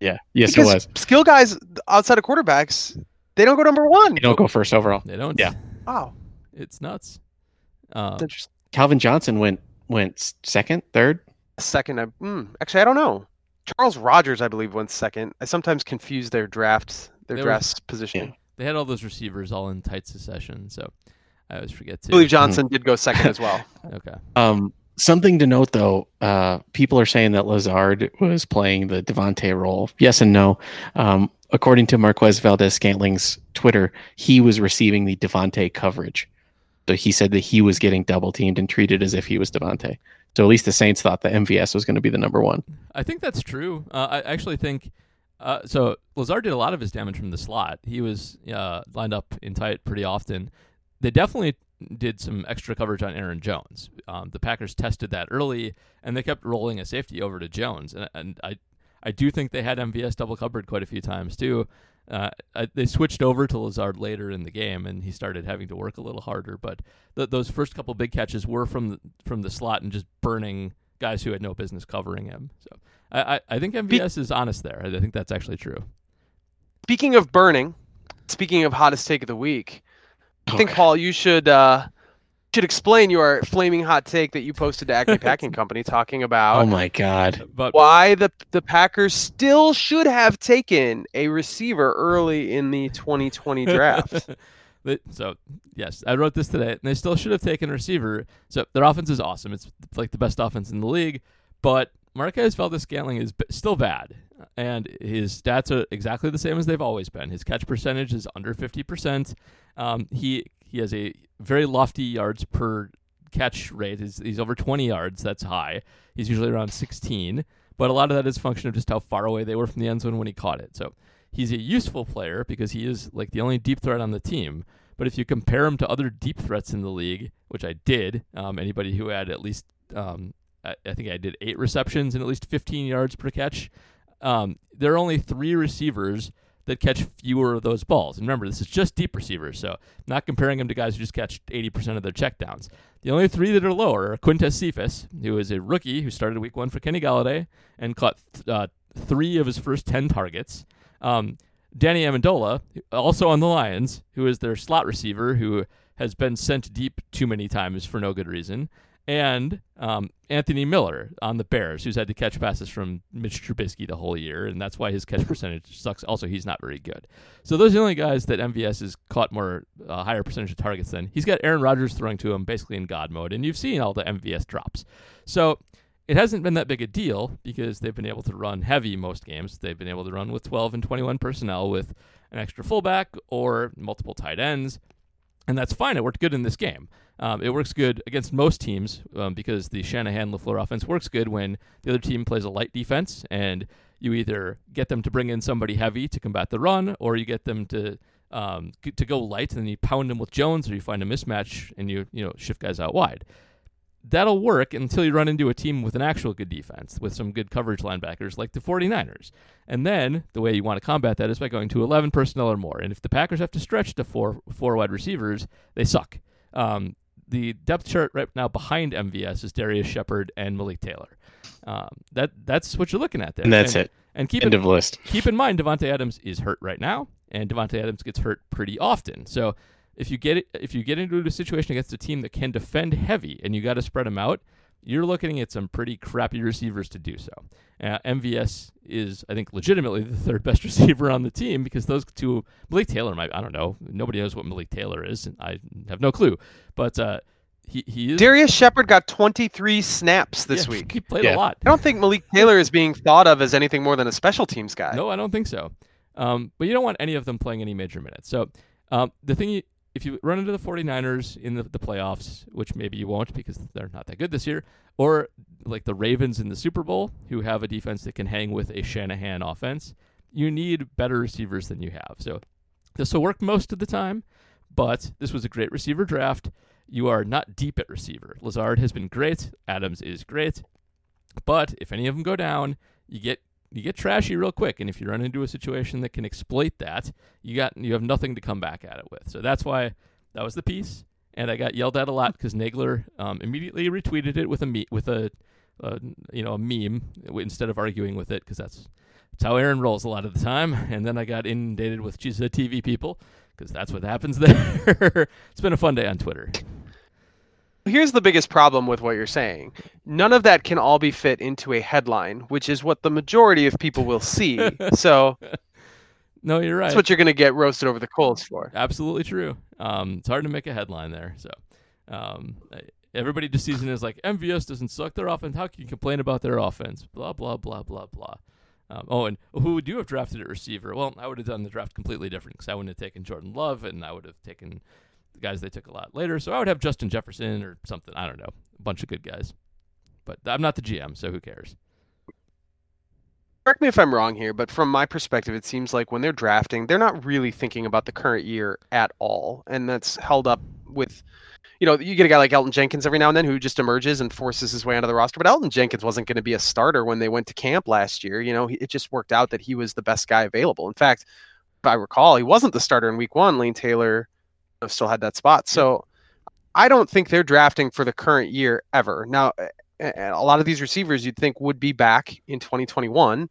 Speaker 5: Yeah, yes,
Speaker 4: because
Speaker 5: it was.
Speaker 4: skill guys outside of quarterbacks, they don't go number one.
Speaker 5: They don't go first overall.
Speaker 3: They don't.
Speaker 5: Yeah.
Speaker 4: Wow,
Speaker 3: It's nuts. Um,
Speaker 4: that's interesting.
Speaker 5: Calvin Johnson went went second, third.
Speaker 4: Second, I, mm, actually, I don't know. Charles Rogers, I believe, went second. I sometimes confuse their drafts, their
Speaker 3: There
Speaker 4: draft positioning.
Speaker 3: they had all those receivers all in tight succession, so I always forget to.
Speaker 4: I
Speaker 3: to.
Speaker 4: believe Johnson did go second as well.
Speaker 3: Okay.
Speaker 5: Um, something to note though, uh, people are saying that Lazard was playing the Davante role. Yes and no. Um, according to Marquez Valdes Scantling's Twitter, he was receiving the Davante coverage. So he said that he was getting double teamed and treated as if he was Davante. So at least the Saints thought that MVS was going to be the number one.
Speaker 3: I think that's true. Uh, I actually think uh, so. Lazard did a lot of his damage from the slot. He was uh, lined up in tight pretty often. They definitely did some extra coverage on Aaron Jones. Um, the Packers tested that early, and they kept rolling a safety over to Jones. And, and I, I do think they had MVS double covered quite a few times too. Uh, I, they switched over to Lazard later in the game, and he started having to work a little harder. But th- those first couple big catches were from the, from the slot and just burning guys who had no business covering him. So I, I, I think MVS is honest there. I think that's actually true.
Speaker 4: Speaking of burning, speaking of hottest take of the week, I think
Speaker 5: Okay.
Speaker 4: Paul, you should uh, should explain your flaming hot take that you posted to Acme Packing Company, talking about.
Speaker 5: Oh my God.
Speaker 3: But
Speaker 4: why the the Packers still should have taken a receiver early in the 2020 draft.
Speaker 3: So yes, I wrote this today. And they still should have taken a receiver. So their offense is awesome. It's like the best offense in the league. But Marquez Valdes Scantling is b- still bad, and his stats are exactly the same as they've always been. His catch percentage is under fifty percent. Um, he he has a very lofty yards per catch rate. He's, he's over twenty yards. That's high. He's usually around sixteen. But a lot of that is function of just how far away they were from the end zone when he caught it. So he's a useful player because he is like the only deep threat on the team. But if you compare him to other deep threats in the league, which I did, um, anybody who had at least, um, I, I think I did eight receptions and at least 15 yards per catch, um, there are only three receivers that catch fewer of those balls. And remember, this is just deep receivers, so not comparing them to guys who just catch 80% of their checkdowns. The only three that are lower are Quintez Cephus, who is a rookie who started week one for Kenny Golladay and caught uh, three of his first 10 targets. Um, Danny Amendola, also on the Lions, who is their slot receiver, who has been sent deep too many times for no good reason. And um, Anthony Miller on the Bears, who's had to catch passes from Mitch Trubisky the whole year, and that's why his catch percentage sucks. Also, he's not very good. So those are the only guys that MVS has caught more uh, higher percentage of targets than. He's got Aaron Rodgers throwing to him basically in God mode, and you've seen all the MVS drops. So it hasn't been that big a deal because they've been able to run heavy most games. They've been able to run with 12 and 21 personnel with an extra fullback or multiple tight ends and that's fine. It worked good in this game. Um, it works good against most teams um, because the Shanahan LaFleur offense works good when the other team plays a light defense, and you either get them to bring in somebody heavy to combat the run, or you get them to um, to go light, and then you pound them with Jones, or you find a mismatch and you you know shift guys out wide that'll work until you run into a team with an actual good defense, with some good coverage linebackers like the 49ers. And then the way you want to combat that is by going to 11 personnel or more. And if the Packers have to stretch to four, four wide receivers, they suck. Um, the depth chart right now behind MVS is Darrius Shepherd and Malik Taylor. Um, that that's what you're looking at there.
Speaker 5: And that's
Speaker 3: and,
Speaker 5: it.
Speaker 3: And keep
Speaker 5: End
Speaker 3: in,
Speaker 5: of list.
Speaker 3: keep in mind Davante Adams is hurt right now, and Davante Adams gets hurt pretty often. So if you get it, if you get into a situation against a team that can defend heavy and you got to spread them out, you're looking at some pretty crappy receivers to do so. Uh, MVS is, I think, legitimately the third best receiver on the team because those two, Malik Taylor might, I don't know, nobody knows what Malik Taylor is. I have no clue, but uh, he he is.
Speaker 4: Darrius Shepherd got 23 snaps this
Speaker 3: yeah,
Speaker 4: week.
Speaker 3: He played
Speaker 5: Yeah.
Speaker 3: a lot.
Speaker 4: I don't think Malik Taylor is being thought of as anything more than a special teams guy.
Speaker 3: No, I don't think so. Um, but you don't want any of them playing any major minutes. So um, the thing, you, if you run into the 49ers in the, the playoffs, which maybe you won't because they're not that good this year, or like the Ravens in the Super Bowl, who have a defense that can hang with a Shanahan offense, you need better receivers than you have. So this will work most of the time, but this was a great receiver draft. You are not deep at receiver. Lazard has been great. Adams is great. But if any of them go down, you get you get trashy real quick. And if you run into a situation that can exploit that, you got you have nothing to come back at it with. So that's why that was the piece. And I got yelled at a lot because Nagler um, immediately retweeted it with a me- with a you know a meme instead of arguing with it because that's that's how Aaron rolls a lot of the time. And then I got inundated with a TV people because that's what happens there. it's been a fun day on Twitter.
Speaker 4: Here's the biggest problem with what you're saying. None of that can all be fit into a headline, which is what the majority of people will see. so
Speaker 3: No, you're right.
Speaker 4: that's what you're going to get roasted over the coals for.
Speaker 3: Absolutely true. Um, it's hard to make a headline there. So um, everybody this season is like MVS doesn't suck their offense. How can you complain about their offense? Blah blah blah blah blah. Um, oh, and who would you have drafted at receiver? Well, I would have done the draft completely different because I wouldn't have taken Jordan Love, and I would have taken the guys they took a lot later. So I would have Justin Jefferson or something. I don't know, a bunch of good guys. But I'm not the GM, so who cares?
Speaker 4: Correct me if I'm wrong here, but from my perspective, it seems like when they're drafting, they're not really thinking about the current year at all. And that's held up with, you know, you get a guy like Elgton Jenkins every now and then who just emerges and forces his way onto the roster. But Elgton Jenkins wasn't going to be a starter when they went to camp last year. You know, it just worked out that he was the best guy available. In fact, if I recall, he wasn't the starter in week one. Lane Taylor know, still had that spot. So I don't think they're drafting for the current year ever. Now, a- lot of these receivers you'd think would be back in 2021.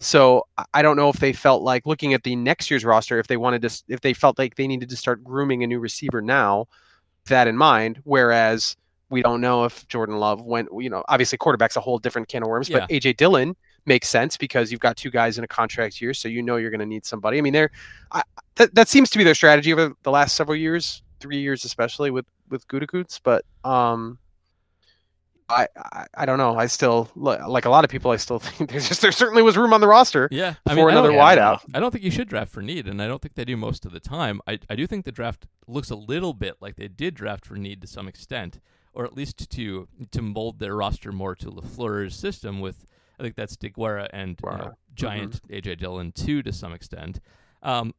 Speaker 4: So I- I don't know if they felt like looking at the next year's roster, if they wanted to, if they felt like they needed to start grooming a new receiver now, that in mind. Whereas we don't know if Jordan Love went, you know, obviously quarterback's a whole different can of worms, but AJ Dillon makes sense because you've got two guys in a contract year, so you know you're going to need somebody. I mean, they're I, that that seems to be their strategy over the last several years, three years especially with with Gutekunst. But um, I, I I don't know. I still like a lot of people. I still think there's just there certainly was room on the roster
Speaker 3: Yeah, I
Speaker 4: for
Speaker 3: mean, I
Speaker 4: another
Speaker 5: yeah,
Speaker 4: wideout.
Speaker 3: I don't think you should draft for need, and I don't think they do most of the time. I, I do think the draft looks a little bit like they did draft for need to some extent, or at least to to mold their roster more to LaFleur's system. With I think that's Deguara and you know,
Speaker 4: Guara.
Speaker 3: Giant AJ Dillon too to some extent. Um,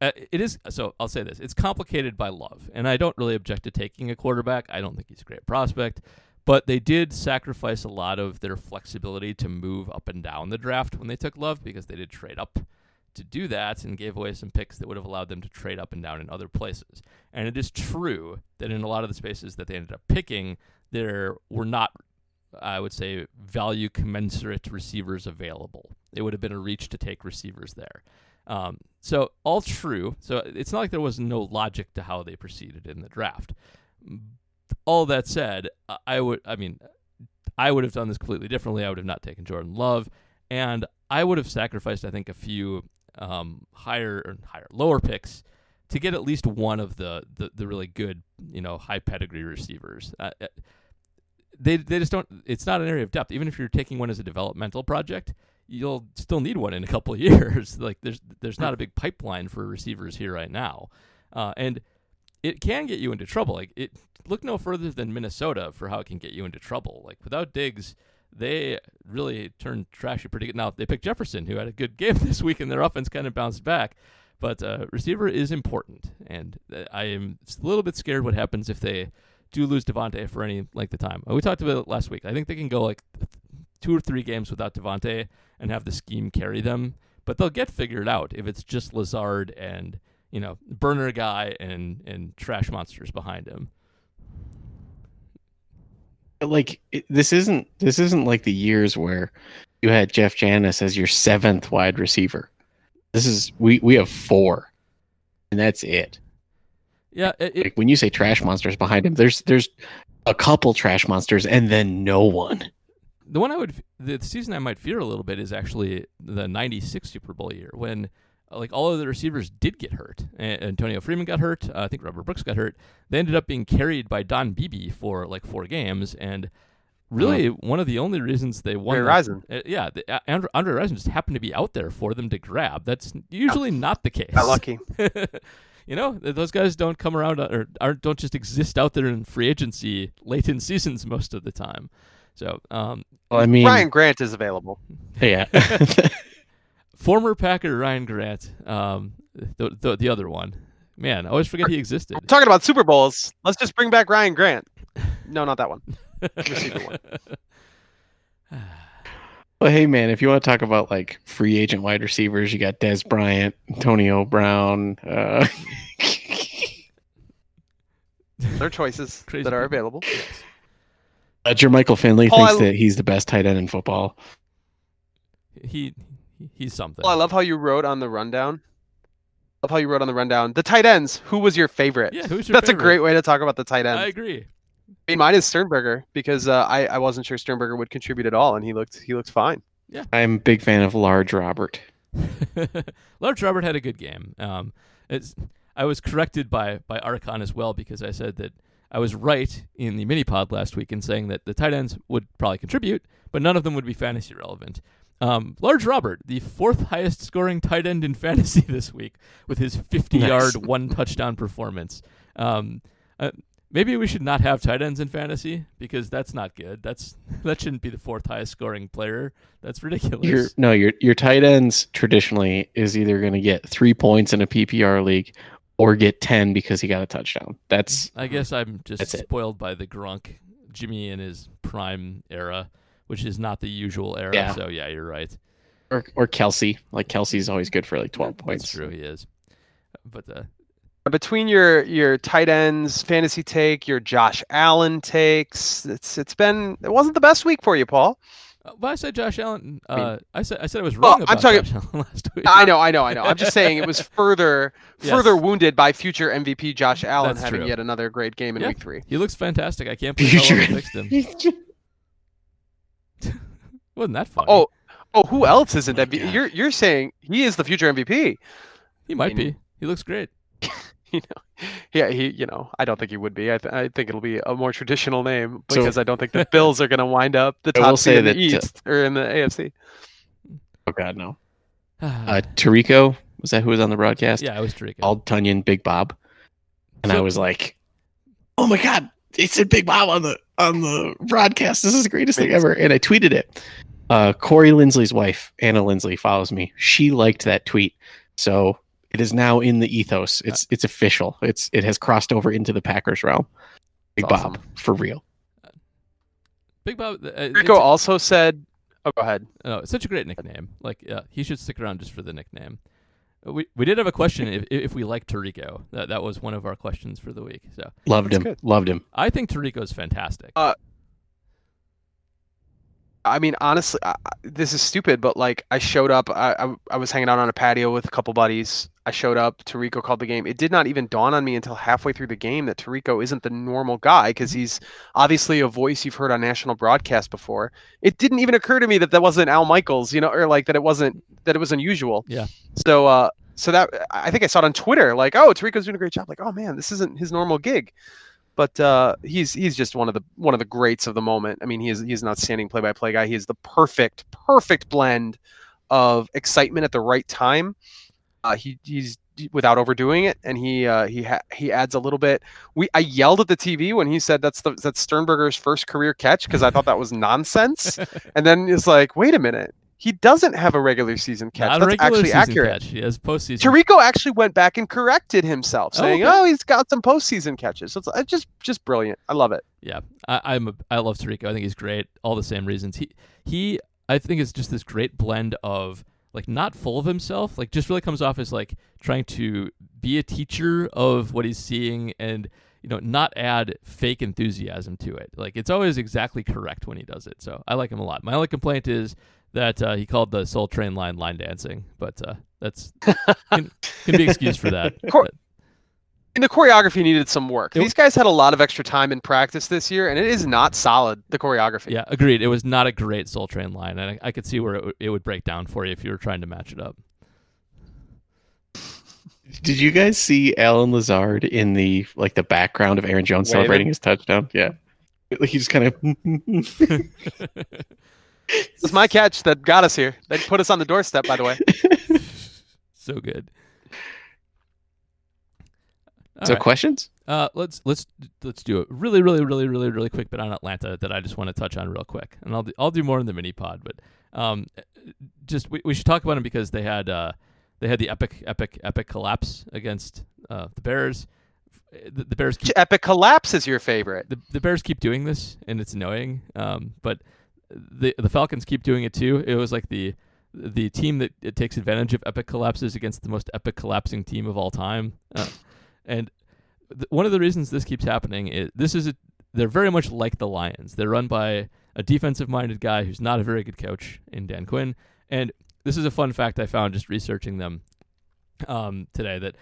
Speaker 3: uh, it is so. I'll say this: it's complicated by love, and I don't really object to taking a quarterback. I don't think he's a great prospect, but they did sacrifice a lot of their flexibility to move up and down the draft when they took Love because they did trade up to do that and gave away some picks that would have allowed them to trade up and down in other places. And it is true that in a lot of the spaces that they ended up picking, there were not, I would say, value commensurate receivers available. It would have been a reach to take receivers there. Um, so all true. So it's not like there was no logic to how they proceeded in the draft. all that said, I- would. I mean, I would have done this completely differently. I would have not taken Jordan Love, and I would have sacrificed, I think, a few um, higher or higher lower picks to get at least one of the the, the really good, you know, high pedigree receivers. Uh, uh, they they just don't. It's not an area of depth. Even if you're taking one as a developmental project, you'll still need one in a couple years. like there's there's not a big pipeline for receivers here right now, uh, and it can get you into trouble. Like it, look no further than Minnesota for how it can get you into trouble. Like without Diggs, they really turned trashy pretty good. Now they picked Jefferson, who had a good game this week, and their offense kind of bounced back. But uh, receiver is important, and uh, I am a little bit scared what happens if they do lose Davante for any length of time. Uh, We talked about it last week. I think they can go like two or three games without Davante and have the scheme carry them, but they'll get figured out if it's just Lazard and you know burner guy and and trash monsters behind him.
Speaker 5: like it, this isn't this isn't like the years where you had Jeff Janis as your seventh wide receiver. This is we we have four, and that's it.
Speaker 3: Yeah, it, it,
Speaker 5: Like when you say trash monsters behind him, there's there's a couple trash monsters and then no one.
Speaker 3: the one I would the season I might fear a little bit is actually the '96 Super Bowl year when uh, like all of the receivers did get hurt. Antonio Freeman got hurt. Uh, I think Robert Brooks got hurt. They ended up being carried by Don Beebe for like four games, and really one of the only reasons they won.
Speaker 4: Ray
Speaker 3: that-
Speaker 4: Rison.
Speaker 3: uh, yeah, the, uh, Andre, Andre Rison just happened to be out there for them to grab. That's usually not the case.
Speaker 4: Got lucky.
Speaker 3: you know, those guys don't come around uh, or aren't don't just exist out there in free agency late in seasons most of the time. So, um,
Speaker 5: Well, I mean,
Speaker 4: Ryan Grant is available.
Speaker 5: yeah,
Speaker 3: former Packer Ryan Grant, um, the, the the other one, man, I always forget he existed.
Speaker 4: Talking about Super Bowls, let's just bring back Ryan Grant. No, not that one. Receiver one.
Speaker 5: Well, hey man, if you want to talk about like free agent wide receivers, you got Dez Bryant, Antonio Brown. Uh,
Speaker 4: There are choices
Speaker 3: Crazy
Speaker 4: that are
Speaker 3: people.
Speaker 4: available.
Speaker 5: uh, Michael Finley
Speaker 4: Paul,
Speaker 5: thinks
Speaker 4: I-
Speaker 5: that he's the best tight end in football.
Speaker 3: he he's something.
Speaker 4: Well, I love how you wrote on the rundown. Love how you wrote on the rundown. The tight ends. Who was your favorite?
Speaker 3: yeah, who's your
Speaker 4: That's a great way to talk about the tight
Speaker 3: end.
Speaker 4: I
Speaker 3: agree.
Speaker 4: I mean, mine is Sternberger because uh, I I wasn't sure Sternberger would contribute at all, and he looked he looked fine.
Speaker 5: Yeah, I'm a big fan of Large Robert.
Speaker 3: Large Robert had a good game. Um, it's I was corrected by by Archon as well because I said that I was right in the mini pod last week in saying that the tight ends would probably contribute, but none of them would be fantasy relevant. Um, Large Robert, the fourth highest scoring tight end in fantasy this week, with his 50 yard,
Speaker 5: Nice.
Speaker 3: one touchdown performance. Um, uh, maybe we should not have tight ends in fantasy because that's not good. That's that shouldn't be the fourth highest scoring player. That's ridiculous.
Speaker 5: Your no, your your tight ends traditionally is either going to get three points in a PPR league or get ten because he got a touchdown. That's
Speaker 3: I guess I'm just
Speaker 5: That's it.
Speaker 3: spoiled by the Gronk, Jimmy in his prime era, which is not the usual era.
Speaker 5: Yeah.
Speaker 3: So yeah, you're right.
Speaker 5: or or Kelce. Like Kelce's always good for like twelve points.
Speaker 3: That's true. He is. But uh,
Speaker 4: Between your your tight ends fantasy take, your Josh Allen takes, it's it's been it wasn't the best week for you, Paul.
Speaker 3: uh, but I said Josh Allen.
Speaker 5: I mean-
Speaker 3: Uh, I said I said I was
Speaker 4: Well,
Speaker 3: wrong
Speaker 4: I'm talking-
Speaker 3: Josh Allen last week.
Speaker 4: I know, I know, I know. I'm just saying it was further
Speaker 3: Yes.
Speaker 4: further wounded by future MVP Josh Allen
Speaker 3: That's
Speaker 4: having
Speaker 3: true.
Speaker 4: yet another great game in
Speaker 3: Yeah.
Speaker 4: week three.
Speaker 3: He looks fantastic. I can't believe how well
Speaker 5: Future
Speaker 3: fixed him. Wasn't that fun?
Speaker 4: Oh, oh, who else isn't
Speaker 5: my
Speaker 4: MVP?
Speaker 5: God.
Speaker 4: You're you're saying he is the future MVP.
Speaker 3: he might
Speaker 4: mean-
Speaker 3: be. He looks great.
Speaker 4: You know, yeah, he. You know, I don't think he would be. I, th- I think it'll be a more traditional name
Speaker 5: So-
Speaker 4: because I don't think the Bills are going to wind up the top seed in the
Speaker 5: uh,
Speaker 4: East or in the AFC.
Speaker 5: Oh God, no. Uh, Tirico was that who was on the broadcast?
Speaker 3: yeah, I was Tirico.
Speaker 5: Called Tonyan Big Bob, and I was like, "Oh my God, they said Big Bob on the on the broadcast. This is the greatest thing ever." And I tweeted it. Uh, Corey Linsley's wife, Anna Lindsley, follows me. She liked that tweet, so it is now in the ethos. It's it's official. It's it has crossed over into the Packers realm. Big
Speaker 4: That's
Speaker 5: Bob for real.
Speaker 3: Big Bob. Uh,
Speaker 4: Rico also said, "Oh, go ahead."
Speaker 3: Oh, it's such a great nickname. Like, uh, he should stick around just for the nickname. Uh, We we did have a question if if we like Tirico. That that was one of our questions for the week. So
Speaker 5: Loved
Speaker 4: That's
Speaker 5: him.
Speaker 4: good.
Speaker 5: Loved him.
Speaker 3: I think Tirico's fantastic.
Speaker 4: Uh, I mean, honestly, I, this is stupid, but like, I showed up. I, I I was hanging out on a patio with a couple buddies. I showed up. Tirico called the game. It did not even dawn on me until halfway through the game that Tirico isn't the normal guy because he's obviously a voice you've heard on national broadcast before. It didn't even occur to me that that wasn't Al Michaels, you know, or like that it wasn't that it was unusual.
Speaker 3: Yeah.
Speaker 4: So, uh, so that I think I saw it on Twitter, like, oh, Tirico's doing a great job. Like, oh man, this isn't his normal gig but uh, he's he's just one of the one of the greats of the moment. I mean, he is he's an outstanding play-by-play guy. He is the perfect perfect blend of excitement at the right time. Uh, he he's without overdoing it, and he uh, he ha- he adds a little bit. We I yelled at the TV when he said that's the that's Sternberger's first career catch because I thought that was nonsense, and then it's like, wait a minute, he doesn't have a regular season catch.
Speaker 3: Not
Speaker 4: that's actually
Speaker 3: season
Speaker 4: accurate.
Speaker 3: catch. He has postseason.
Speaker 4: Tirico actually went back and corrected himself,
Speaker 3: Oh,
Speaker 4: saying,
Speaker 3: okay.
Speaker 4: "Oh, he's got some postseason catches." So it's uh, just just brilliant. I love it.
Speaker 3: Yeah, I, I'm a, I love Tirico. I think he's great. All the same reasons. He he I think is just this great blend of like not full of himself, like just really comes off as like trying to be a teacher of what he's seeing and you know not add fake enthusiasm to it. Like it's always exactly correct when he does it. So I like him a lot. My only complaint is that uh, he called the Soul Train line line dancing, but uh, that's can, can be excused for that.
Speaker 4: Cor-
Speaker 3: But-
Speaker 4: And the choreography needed some work.
Speaker 3: It-
Speaker 4: These guys had a lot of extra time in practice this year, and it is not solid. The choreography.
Speaker 3: Yeah, agreed. It was not a great Soul Train line, and I, I could see where it, w- it would break down for you if you were trying to match it up.
Speaker 5: Did you guys see Allen Lazard in the like the background of Aaron Jones
Speaker 4: Waving?
Speaker 5: celebrating his touchdown? Yeah. Like he just kind of
Speaker 4: This is my catch that got us here. That put us on the doorstep, by the way.
Speaker 3: so good. All
Speaker 5: So
Speaker 3: right.
Speaker 5: questions?
Speaker 3: Uh, let's let's let's do it really really really really really quick bit on Atlanta that I just want to touch on real quick, and I'll do, I'll do more in the mini pod, but um, just we, we should talk about them because they had uh they had the epic epic epic collapse against uh the Bears. The, the Bears keep,
Speaker 4: Epic collapse is your favorite.
Speaker 3: the, the Bears keep doing this, and it's annoying. Um, but the the Falcons keep doing it too. It was like the the team that it takes advantage of epic collapses against the most epic collapsing team of all time. Uh, and th- one of the reasons this keeps happening is this is a, they're very much like the Lions. They're run by a defensive minded guy who's not a very good coach in Dan Quinn. And this is a fun fact I found just researching them um, today that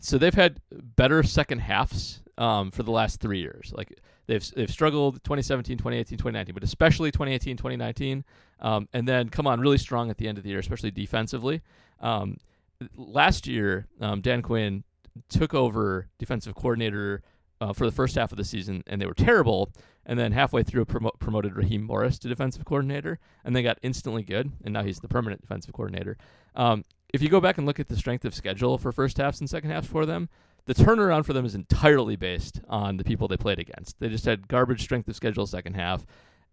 Speaker 3: so they've had better second halves um, for the last three years. Like they've they've struggled 2017, 2018, 2019, but especially 2018, 2019, um, and then come on really strong at the end of the year, especially defensively. Um, last year, um, Dan Quinn took over defensive coordinator uh, for the first half of the season, and they were terrible. And then halfway through, promo- promoted Raheem Morris to defensive coordinator, and they got instantly good. And now he's the permanent defensive coordinator. Um, if you go back and look at the strength of schedule for first halves and second halves for them, the turnaround for them is entirely based on the people they played against. They just had garbage strength of schedule second half,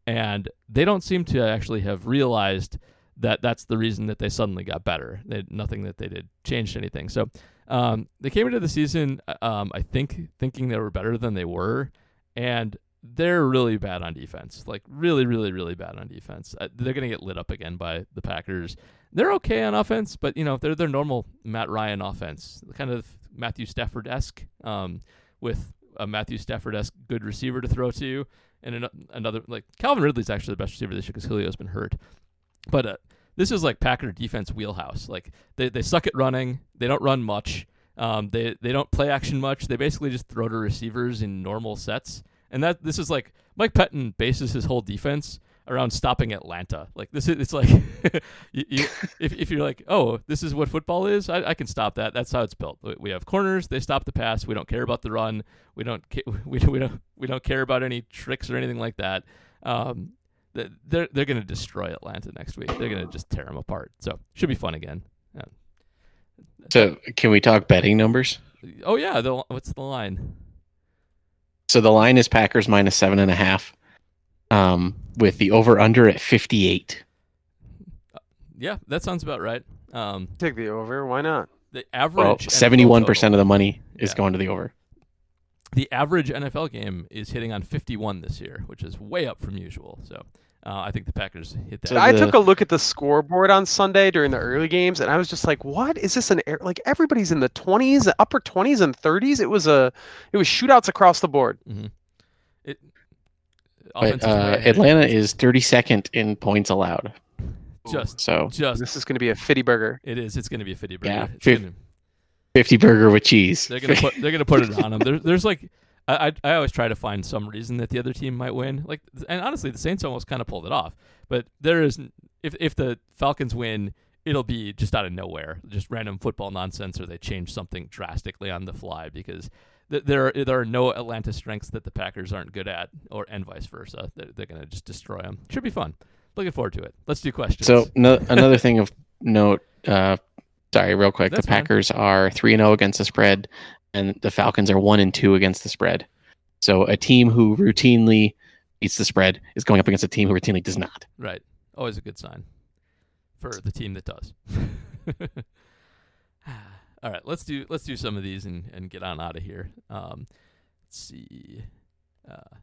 Speaker 3: and they don't seem to actually have realized that that's the reason that they suddenly got better. They, nothing that they did changed anything. So um, they came into the season, um, I think, thinking they were better than they were, and they're really bad on defense. Like really, really, really bad on defense. Uh, they're going to get lit up again by the Packers. They're okay on offense, but you know they're their normal Matt Ryan offense, kind of Matthew Stafford esque, um, with a Matthew Stafford esque good receiver to throw to, and an, another like Calvin Ridley's actually the best receiver this year because Julio's been hurt, but uh, this is like Packer defense wheelhouse. Like they they suck at running, they don't run much, um, they they don't play action much. They basically just throw to receivers in normal sets, and that this is like Mike Pettine bases his whole defense around stopping Atlanta. Like this is it's like you, you, if if you're like, oh, this is what football is, I, I can stop that. That's how it's built. We- We have corners, they stop the pass. We don't care about the run. We don't we we don't we don't care about any tricks or anything like that. Um, they're they're gonna destroy Atlanta next week. They're gonna just tear them apart. So should be fun again. Yeah.
Speaker 5: So can we talk betting numbers?
Speaker 3: Oh yeah, the, what's the line?
Speaker 5: So the line is Packers minus seven and a half, um, with the over under at fifty eight.
Speaker 3: Yeah, that sounds about right. Um,
Speaker 4: Take the over. Why not?
Speaker 3: the average
Speaker 5: Well, seventy one percent of the money is
Speaker 3: Yeah.
Speaker 5: going to the over.
Speaker 3: the average NFL game is hitting on 51 this year, which is way up from usual. So uh, I think the Packers hit that.
Speaker 5: So
Speaker 4: I
Speaker 5: the-
Speaker 4: took a look at the scoreboard on Sunday during the early games, and I was just like, "What is this? An air like everybody's in the twenties, upper twenties, and thirties? It was a, it was shootouts across the board."
Speaker 3: it
Speaker 5: But
Speaker 3: offense is way
Speaker 5: uh, Atlanta is 32nd in points allowed.
Speaker 3: just
Speaker 5: So
Speaker 3: just
Speaker 4: This is going to be a fitty burger.
Speaker 3: it is. It's going to be a fitty burger.
Speaker 5: Yeah,
Speaker 3: It's
Speaker 5: fif-
Speaker 3: gonna-
Speaker 5: 50 burger with cheese.
Speaker 3: They're gonna put they're gonna put it on them. There, there's like I, I always try to find some reason that the other team might win. Like and honestly, the Saints almost kind of pulled it off. But there is if if the Falcons win, it'll be just out of nowhere, just random football nonsense, or they change something drastically on the fly because. th- There, are, there are no Atlanta strengths that the Packers aren't good at, or and vice versa. They're, they're going to just destroy them. Should be fun. Looking forward to it. Let's do questions.
Speaker 5: So no, another thing of note. Uh, sorry, real quick.
Speaker 3: That's
Speaker 5: the
Speaker 3: fine.
Speaker 5: Packers are three and zero against the spread, and the Falcons are one and two against the spread. So a team who routinely beats the spread is going up against a team who routinely does not.
Speaker 3: Right. Always a good sign for the team that does. All right, let's do let's do some of these and, and get on out of here. Um, let's see. Uh,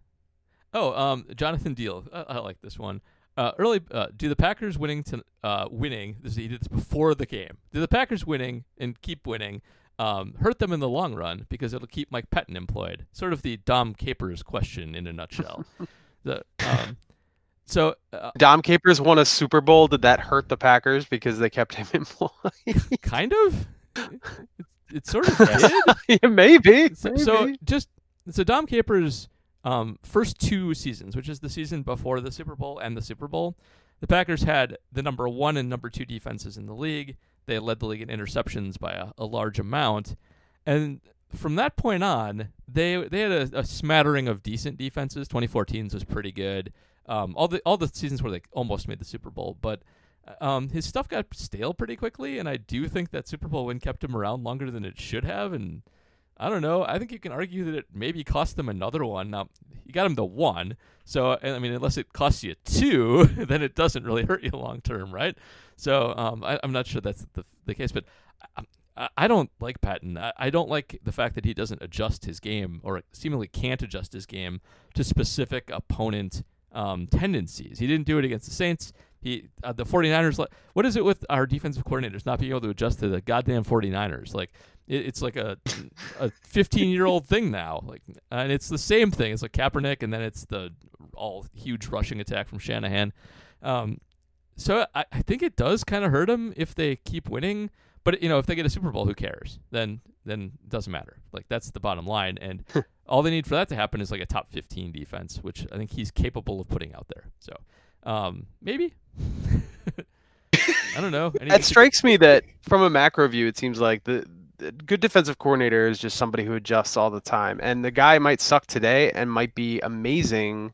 Speaker 3: oh, um, Jonathan Deal. I, I like this one. Uh, early, uh, do the Packers winning to uh, winning? This he did this before the game. Do the Packers winning and keep winning um, hurt them in the long run because it'll keep Mike Pettine employed? Sort of the Dom Capers question in a nutshell. the, um, so uh,
Speaker 4: Dom Capers won a Super Bowl. Did that hurt the Packers because they kept him employed?
Speaker 3: kind of. It, it sort of did.
Speaker 4: yeah, maybe.
Speaker 3: So,
Speaker 4: maybe.
Speaker 3: so just so Dom Capers' um, first two seasons, which is the season before the Super Bowl and the Super Bowl, the Packers had the number one and number two defenses in the league. They led the league in interceptions by a, a large amount, and from that point on, they they had a, a smattering of decent defenses. 2014's was pretty good. Um, all the all the seasons where they almost made the Super Bowl, but um, his stuff got stale pretty quickly, and I do think that Super Bowl win kept him around longer than it should have. And I don't know. I think you can argue that it maybe cost them another one. Now you got him the one, so I mean, unless it costs you two, then it doesn't really hurt you long term, right? So um, I, I'm not sure that's the the case, but. I, I- I don't like Pettine. I, I don't like the fact that he doesn't adjust his game or seemingly can't adjust his game to specific opponent um, tendencies. He didn't do it against the Saints. He uh, the 49ers like what is it with our defensive coordinators not being able to adjust to the goddamn 49ers? Like it, it's like a a 15 year old thing now. Like and it's the same thing. It's like Kaepernick and then it's the all huge rushing attack from Shanahan. Um, so I, I think it does kind of hurt them if they keep winning. But you know, if they get a Super Bowl, who cares? Then then it doesn't matter. Like that's the bottom line. And all they need for that to happen is like a top 15 defense, which I think he's capable of putting out there. So um, maybe. I don't know. Any-
Speaker 4: It strikes me that from a macro view, it seems like the, the good defensive coordinator is just somebody who adjusts all the time, and the guy might suck today and might be amazing,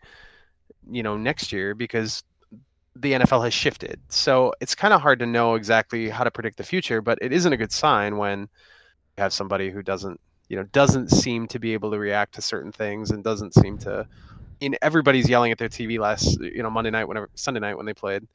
Speaker 4: you know, next year because the NFL has shifted. So it's kind of hard to know exactly how to predict the future, but it isn't a good sign when you have somebody who doesn't, you know, doesn't seem to be able to react to certain things and doesn't seem to. In everybody's yelling at their TV last, you know, Monday night, whenever Sunday night when they played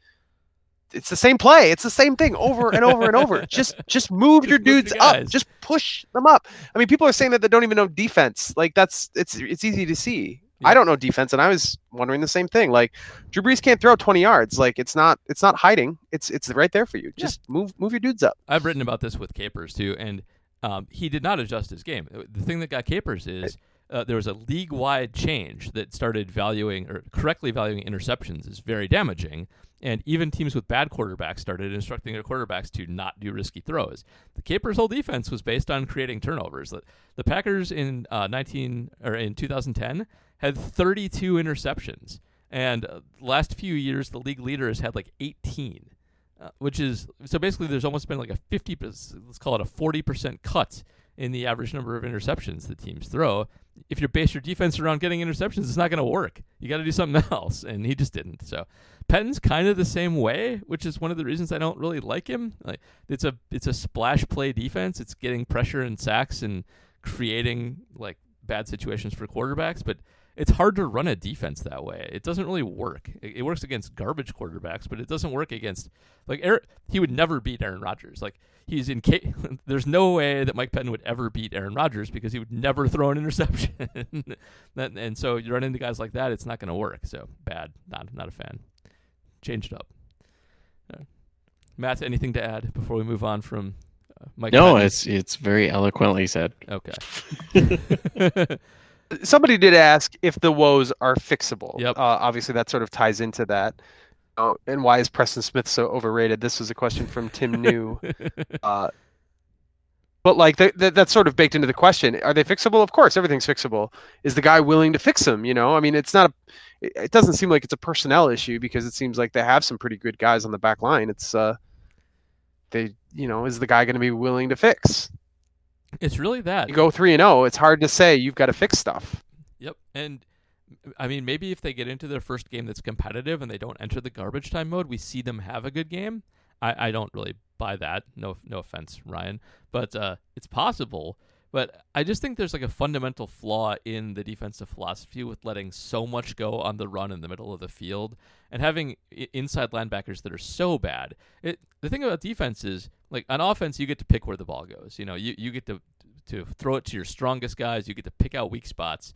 Speaker 4: it's the same play. It's the same thing over and over and over. Just just move
Speaker 3: Just
Speaker 4: your
Speaker 3: move
Speaker 4: dudes up. Just push them up. I mean, people are saying that they don't even know defense. Like that's it's it's easy to see.
Speaker 3: Yeah.
Speaker 4: I don't know defense, and I was wondering the same thing. Like Drew Brees can't throw 20 yards. Like it's not it's not hiding. It's it's right there for you.
Speaker 3: Yeah.
Speaker 4: Just move move your dudes up.
Speaker 3: I've written about this with Capers too, and um, he did not adjust his game. The thing that got Capers is uh, there was a league-wide change that started valuing or correctly valuing interceptions is very damaging, and even teams with bad quarterbacks started instructing their quarterbacks to not do risky throws. The Capers' whole defense was based on creating turnovers. The, the Packers in uh, 19 or in 2010 had 32 interceptions, and uh, last few years the league leader has had like 18 uh, which is so basically there's almost been like a 50 let's call it a 40% cut in the average number of interceptions that teams throw if you base your defense around getting interceptions it's not going to work you got to do something else and he just didn't so Pettine's kind of the same way which is one of the reasons I don't really like him like it's a it's a splash play defense it's getting pressure and sacks and creating like bad situations for quarterbacks but it's hard to run a defense that way. It doesn't really work. It, it works against garbage quarterbacks, but it doesn't work against like Aaron, he would never beat Aaron Rodgers. Like he's in. Ca- There's no way that Mike Pettine would ever beat Aaron Rodgers because he would never throw an interception. that, and so you run into guys like that, it's not going to work. So bad. Not not a fan. Change it up. Uh, Matt, anything to add before we move on from uh, Mike?
Speaker 5: No,
Speaker 3: Pettine?
Speaker 5: it's it's very eloquently said.
Speaker 3: Okay.
Speaker 4: Somebody did ask if the woes are fixable.
Speaker 3: Yep.
Speaker 4: Uh, obviously, that sort of ties into that. Oh, and why is Preston Smith so overrated? This was a question from Tim New. uh, but like th- th- that's sort of baked into the question: Are they fixable? Of course, everything's fixable. Is the guy willing to fix them? You know, I mean, it's not a. It it doesn't seem like it's a personnel issue because it seems like they have some pretty good guys on the back line. It's uh, they, you know, is the guy going to be willing to fix?
Speaker 3: It's really that.
Speaker 4: You go three and zero. It's hard to say you've got to fix stuff.
Speaker 3: Yep. And I mean, maybe if they get into their first game that's competitive and they don't enter the garbage time mode, we see them have a good game. I, I don't really buy that. No, no offense, Ryan, but uh, it's possible. But I just think there's like a fundamental flaw in the defensive philosophy with letting so much go on the run in the middle of the field and having inside linebackers that are so bad. It, the thing about defense is, like on offense, you get to pick where the ball goes. You know, you, you get to to throw it to your strongest guys. You get to pick out weak spots.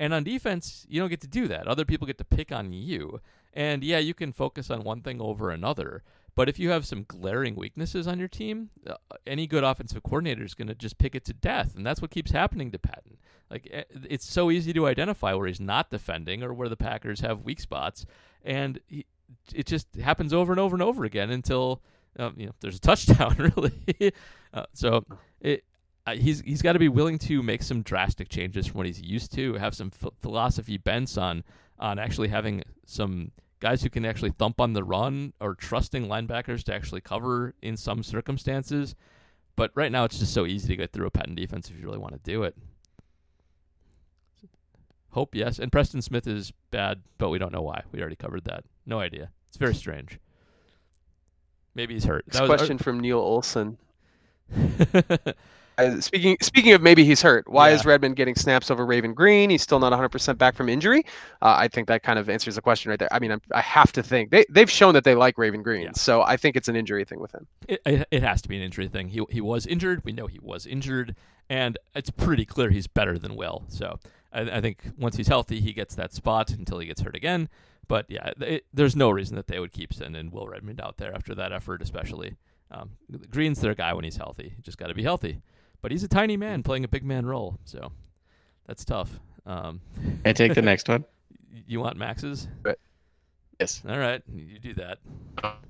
Speaker 3: And on defense, you don't get to do that. Other people get to pick on you. And yeah, you can focus on one thing over another. But if you have some glaring weaknesses on your team, uh, any good offensive coordinator is going to just pick it to death. And that's what keeps happening to Pettine. Like, eh, it's so easy to identify where he's not defending or where the Packers have weak spots. And he, it just happens over and over and over again until um, you know there's a touchdown, really. uh, so it, uh, he's he's got to be willing to make some drastic changes from what he's used to. Have some ph- philosophy bents on on actually having some guys who can actually thump on the run or trusting linebackers to actually cover in some circumstances. But right now, it's just so easy to get through a Pettine defense if you really want to do it. Hope yes, and Preston Smith is bad, but we don't know why. We already covered that. No idea. It's very strange. Maybe he's hurt.
Speaker 4: Next
Speaker 3: That was-
Speaker 4: question from Neil Olson. Speaking speaking of maybe he's hurt. Why is Redmond getting snaps over Raven Greene? He's still not 100% back from injury. Uh, I think that kind of answers the question right there. I mean, I'm, I have to think they they've shown that they like Raven Greene,
Speaker 3: Yeah.
Speaker 4: so I think it's an injury thing with him.
Speaker 3: It, it, it has to be an injury thing. He he was injured. We know he was injured, and it's pretty clear he's better than Will. So I, I think once he's healthy, he gets that spot until he gets hurt again. But yeah, it, there's no reason that they would keep sending Will Redmond out there after that effort, especially. Um, Greene's their guy when he's healthy. Just got to be healthy. But he's a tiny man playing a big man role, so that's tough. Um,
Speaker 5: I take the next one.
Speaker 3: you want Max's?
Speaker 5: Yes.
Speaker 3: All right, you do that.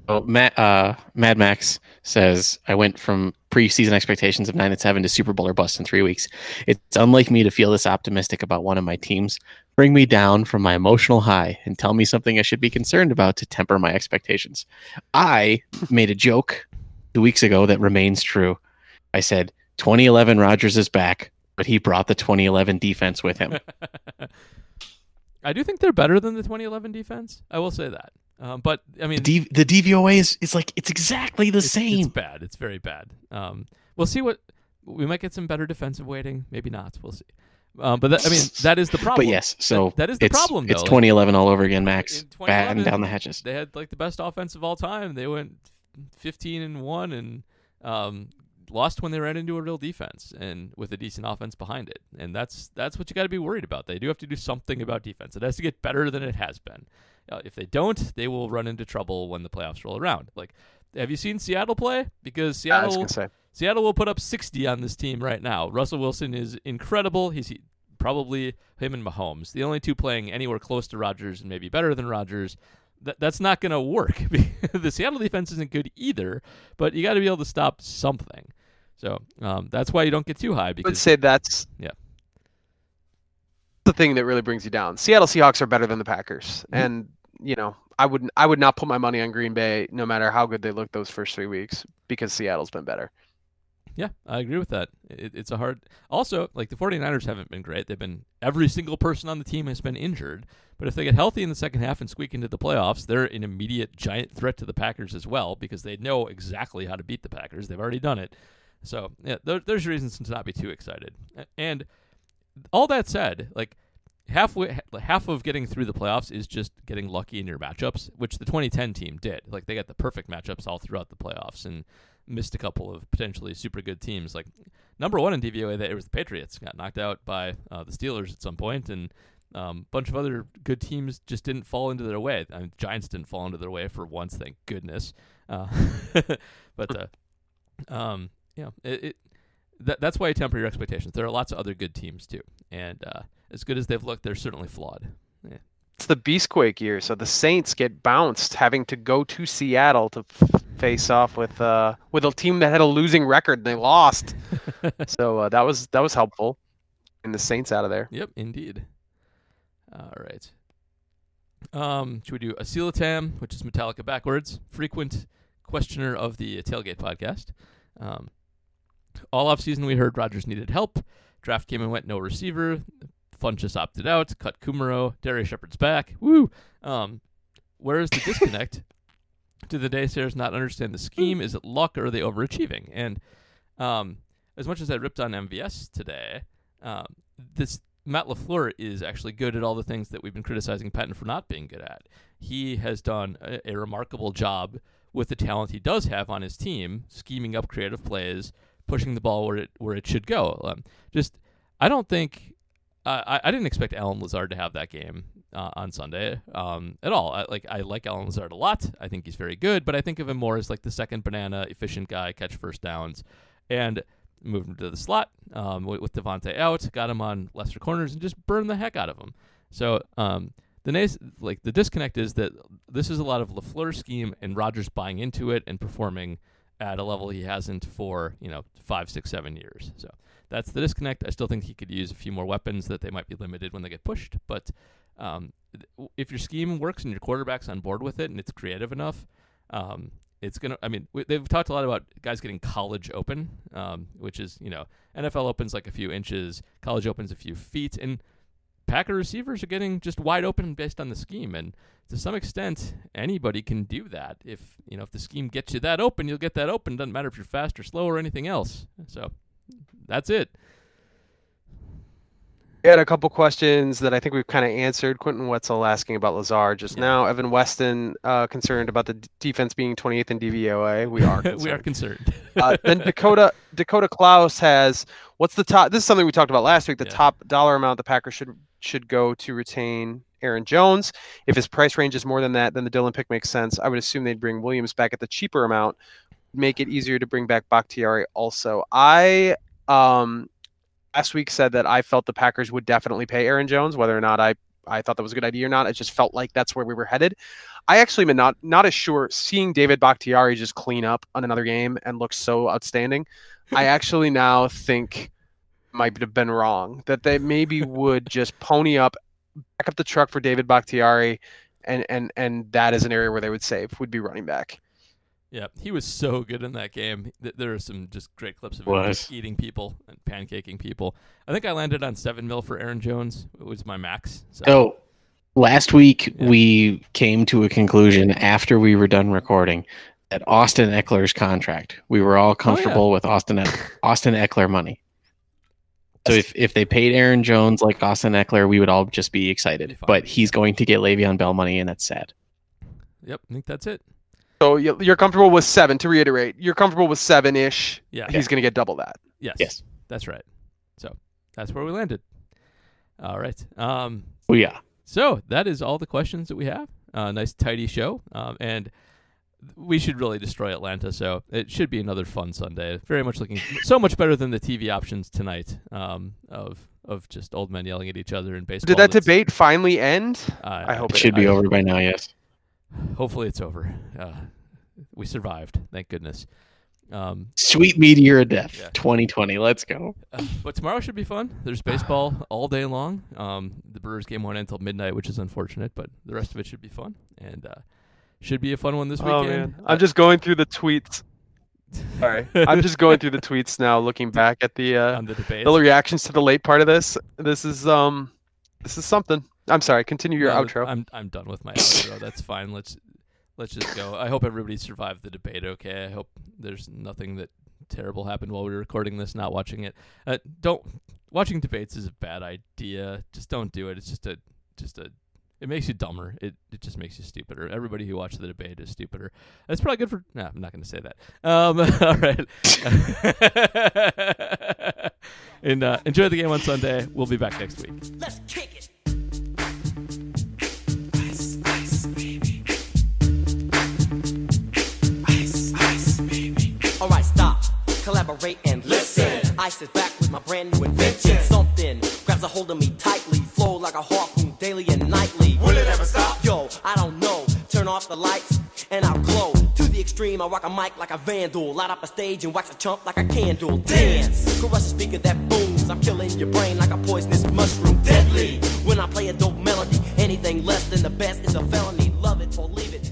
Speaker 5: Oh, Matt, uh, Mad Max says I went from preseason expectations of nine and seven to Super Bowl or bust in three weeks. It's unlike me to feel this optimistic about one of my teams. Bring me down from my emotional high and tell me something I should be concerned about to temper my expectations. I made a joke two weeks ago that remains true. I said 2011 Rodgers is back, but he brought the 2011 defense with him.
Speaker 3: I do think they're better than the 2011 defense. I will say that. Um, but I mean,
Speaker 5: the, D- the DVOA is it's like it's exactly the
Speaker 3: it's,
Speaker 5: same.
Speaker 3: It's bad. It's very bad. Um, we'll see what we might get some better defensive weighting. Maybe not. We'll see. Um, but that, I mean, that is the problem.
Speaker 5: But yes, so
Speaker 3: That- that is the
Speaker 5: it's,
Speaker 3: problem,
Speaker 5: It's
Speaker 3: though.
Speaker 5: 2011 all over again, Max.
Speaker 3: In
Speaker 5: Batten
Speaker 3: 2011,
Speaker 5: down the hatches.
Speaker 3: They had like the best offense of all time. They went 15 and one and um, lost when they ran into a real defense and with a decent offense behind it. And that's that's what you got to be worried about. They do have to do something about defense. It has to get better than it has been. Uh, if they don't, they will run into trouble when the playoffs roll around. Like, have you seen Seattle play? Because Seattle Seattle will put up 60 on this team right now. Russell Wilson is incredible. He's he, probably him and Mahomes, the only two playing anywhere close to Rodgers and maybe better than Rodgers. That's not going to work. the Seattle defense isn't good either, but you got to be able to stop something. So um, that's why you don't get too high
Speaker 4: I would say that's
Speaker 3: Yeah.
Speaker 4: the thing that really brings you down. Seattle Seahawks are better than the Packers,
Speaker 3: Mm-hmm.
Speaker 4: and you know I would I would not put my money on Green Bay no matter how good they look those first three weeks because Seattle's been better.
Speaker 3: Yeah, I agree with that. It, it's a hard. Also, like the 49ers haven't been great. They've been every single person on the team has been injured. But if they get healthy in the second half and squeak into the playoffs, they're an immediate giant threat to the Packers as well because they know exactly how to beat the Packers. They've already done it. So yeah, there, there's reasons to not be too excited. And all that said, like halfway half of getting through the playoffs is just getting lucky in your matchups, which the 2010 team did. Like they got the perfect matchups all throughout the playoffs and missed a couple of potentially super good teams. Like number one in DVOA, that it was the Patriots got knocked out by uh, the Steelers at some point, and a um, bunch of other good teams just didn't fall into their way. I mean, Giants didn't fall into their way for once, thank goodness. Uh, but uh, um, yeah, it, it that, that's why you temper your expectations. There are lots of other good teams too, and uh, as good as they've looked, they're certainly flawed. Yeah.
Speaker 4: It's the Beastquake year, so the Saints get bounced, having to go to Seattle to f- face off with uh with a team that had a losing record. And they lost, so uh, that was that was helpful. And the Saints out of there.
Speaker 3: Yep, indeed. All right. Um, should we do Asilatam, which is Metallica backwards? Frequent questioner of the Tailgate podcast. Um, all off season, we heard Rodgers needed help. Draft came and went, no receiver. Funchess opted out. Cut Kumerow. Darrius Shepherd's back. Woo! Um, where is the disconnect? Do the naysayers not understand the scheme? Is it luck or are they overachieving? And um, as much as I ripped on MVS today, um, this Matt LaFleur is actually good at all the things that we've been criticizing Pettine for not being good at. He has done a, a remarkable job with the talent he does have on his team, scheming up creative plays, pushing the ball where it where it should go. Um, just, I don't think I I didn't expect Allen Lazard to have that game uh, on Sunday um, at all. I, like I like Allen Lazard a lot. I think he's very good, but I think of him more as like the second banana, efficient guy, catch first downs, and moved him to the slot um, with, with Davante out, got him on lesser corners, and just burned the heck out of him. So um, the nice, like the disconnect is that this is a lot of LaFleur scheme and Rodgers buying into it and performing at a level he hasn't for you know five, six, seven years. So that's the disconnect. I still think he could use a few more weapons that they might be limited when they get pushed. But um, if your scheme works and your quarterback's on board with it and it's creative enough, um, it's gonna. I mean, they've talked a lot about guys getting college open, um, which is you know NFL opens like a few inches, college opens a few feet, and Packer receivers are getting just wide open based on the scheme, and to some extent, anybody can do that. If you know if the scheme gets you that open, you'll get that open. Doesn't matter if you're fast or slow or anything else. So that's it.
Speaker 4: We had a couple questions that I think we've kind of answered. Quentin Wetzel asking about Lazard just
Speaker 3: Yeah.
Speaker 4: now. Evan Weston uh, concerned about the d- defense being 28th in DVOA. We are.
Speaker 3: we are
Speaker 4: concerned.
Speaker 3: concerned.
Speaker 4: uh, then Dakota Dakota Klaus has what's the top? This is something we talked about last week. The
Speaker 3: Yeah.
Speaker 4: top dollar amount the Packers should should go to retain Aaron Jones. If his price range is more than that, then the Dillon pick makes sense. I would assume they'd bring Williams back at the cheaper amount, make it easier to bring back Bakhtiari. Also, I um last week said that I felt the Packers would definitely pay Aaron Jones, whether or not I I thought that was a good idea or not. It just felt like that's where we were headed. I actually am not not as sure. Seeing David Bakhtiari just clean up on another game and look so outstanding, I actually now think might have been wrong. That they maybe would just pony up, back up the truck for David Bakhtiari, and and and that is an area where they would save would be running back.
Speaker 3: Yeah, he was so good in that game. There are some just great clips of him just eating people and pancaking people. I think I landed on seven mil for Aaron Jones. It was my max. So,
Speaker 5: So last week
Speaker 3: Yeah.
Speaker 5: we came to a conclusion after we were done recording that Austin Ekeler's contract. We were all oh, comfortable with Austin Eck- Austin Ekeler money. So if, if they paid Aaron Jones like Austin Ekeler, we would all just be
Speaker 3: Be
Speaker 5: excited. But he's going to get Le'Veon Bell money, and that's sad.
Speaker 3: yep, I think that's it.
Speaker 4: So you- you're comfortable with seven. To reiterate, you're comfortable with seven ish.
Speaker 3: Yeah.
Speaker 4: He's going to get double that.
Speaker 3: Yes.
Speaker 5: Yes.
Speaker 3: That's right. So that's where we landed. All right. Um,
Speaker 5: Oh yeah.
Speaker 3: So that is all the questions that we have. Uh, nice tidy show, um, and we should really destroy Atlanta. So it should be another fun Sunday. Very much looking so much better than the TV options tonight um, of of just old men yelling at each other in baseball.
Speaker 4: Did that
Speaker 3: that's-
Speaker 4: debate finally end?
Speaker 3: Uh,
Speaker 4: I hope
Speaker 5: It should be
Speaker 3: I-
Speaker 5: over by now, yes.
Speaker 3: Hopefully, it's over. Uh, we survived. Thank goodness. Um,
Speaker 5: Sweet meteor of death,
Speaker 3: Yeah.
Speaker 5: 2020. Let's go.
Speaker 3: Uh, but tomorrow should be fun. There's baseball all day long. Um, the Brewers game won't end until midnight, which is unfortunate, but the rest of it should be fun and uh, should be a fun one this weekend.
Speaker 4: Oh man, I'm just going through the tweets. Sorry, I'm just going through the tweets now, looking back at the uh,
Speaker 3: the
Speaker 4: the reactions to the late part of this. This is um, this is something. I'm sorry. Continue your
Speaker 3: No,
Speaker 4: outro.
Speaker 3: I'm I'm done with my outro. That's fine. Let's let's just go. I hope everybody survived the debate. Okay. I hope there's nothing that terrible happened while we were recording this. Not watching it. Uh, don't watching debates is a bad idea. Just don't do it. It's just a just a. It makes you dumber. It it just makes you stupider. Everybody who watched the debate is stupider. That's probably good for. Nah, I'm not going to say that. Um, all right. and uh, enjoy the game on Sunday. We'll be back next week.
Speaker 6: Let's kick it. Alright, stop, collaborate and listen. I sit back with my brand new invention. Something grabs a hold of me tightly, flow like a harpoon daily and nightly.
Speaker 7: Will it ever stop?
Speaker 6: Yo, I don't know. Turn off the lights and I'll glow. To the extreme, I rock a mic like a vandal. Light up a stage and wax a chump like a candle. Dance! Crush a speaker that booms. I'm killing your brain like a poisonous mushroom. Deadly! When I play a dope melody, anything less than the best is a felony. Love it or leave it.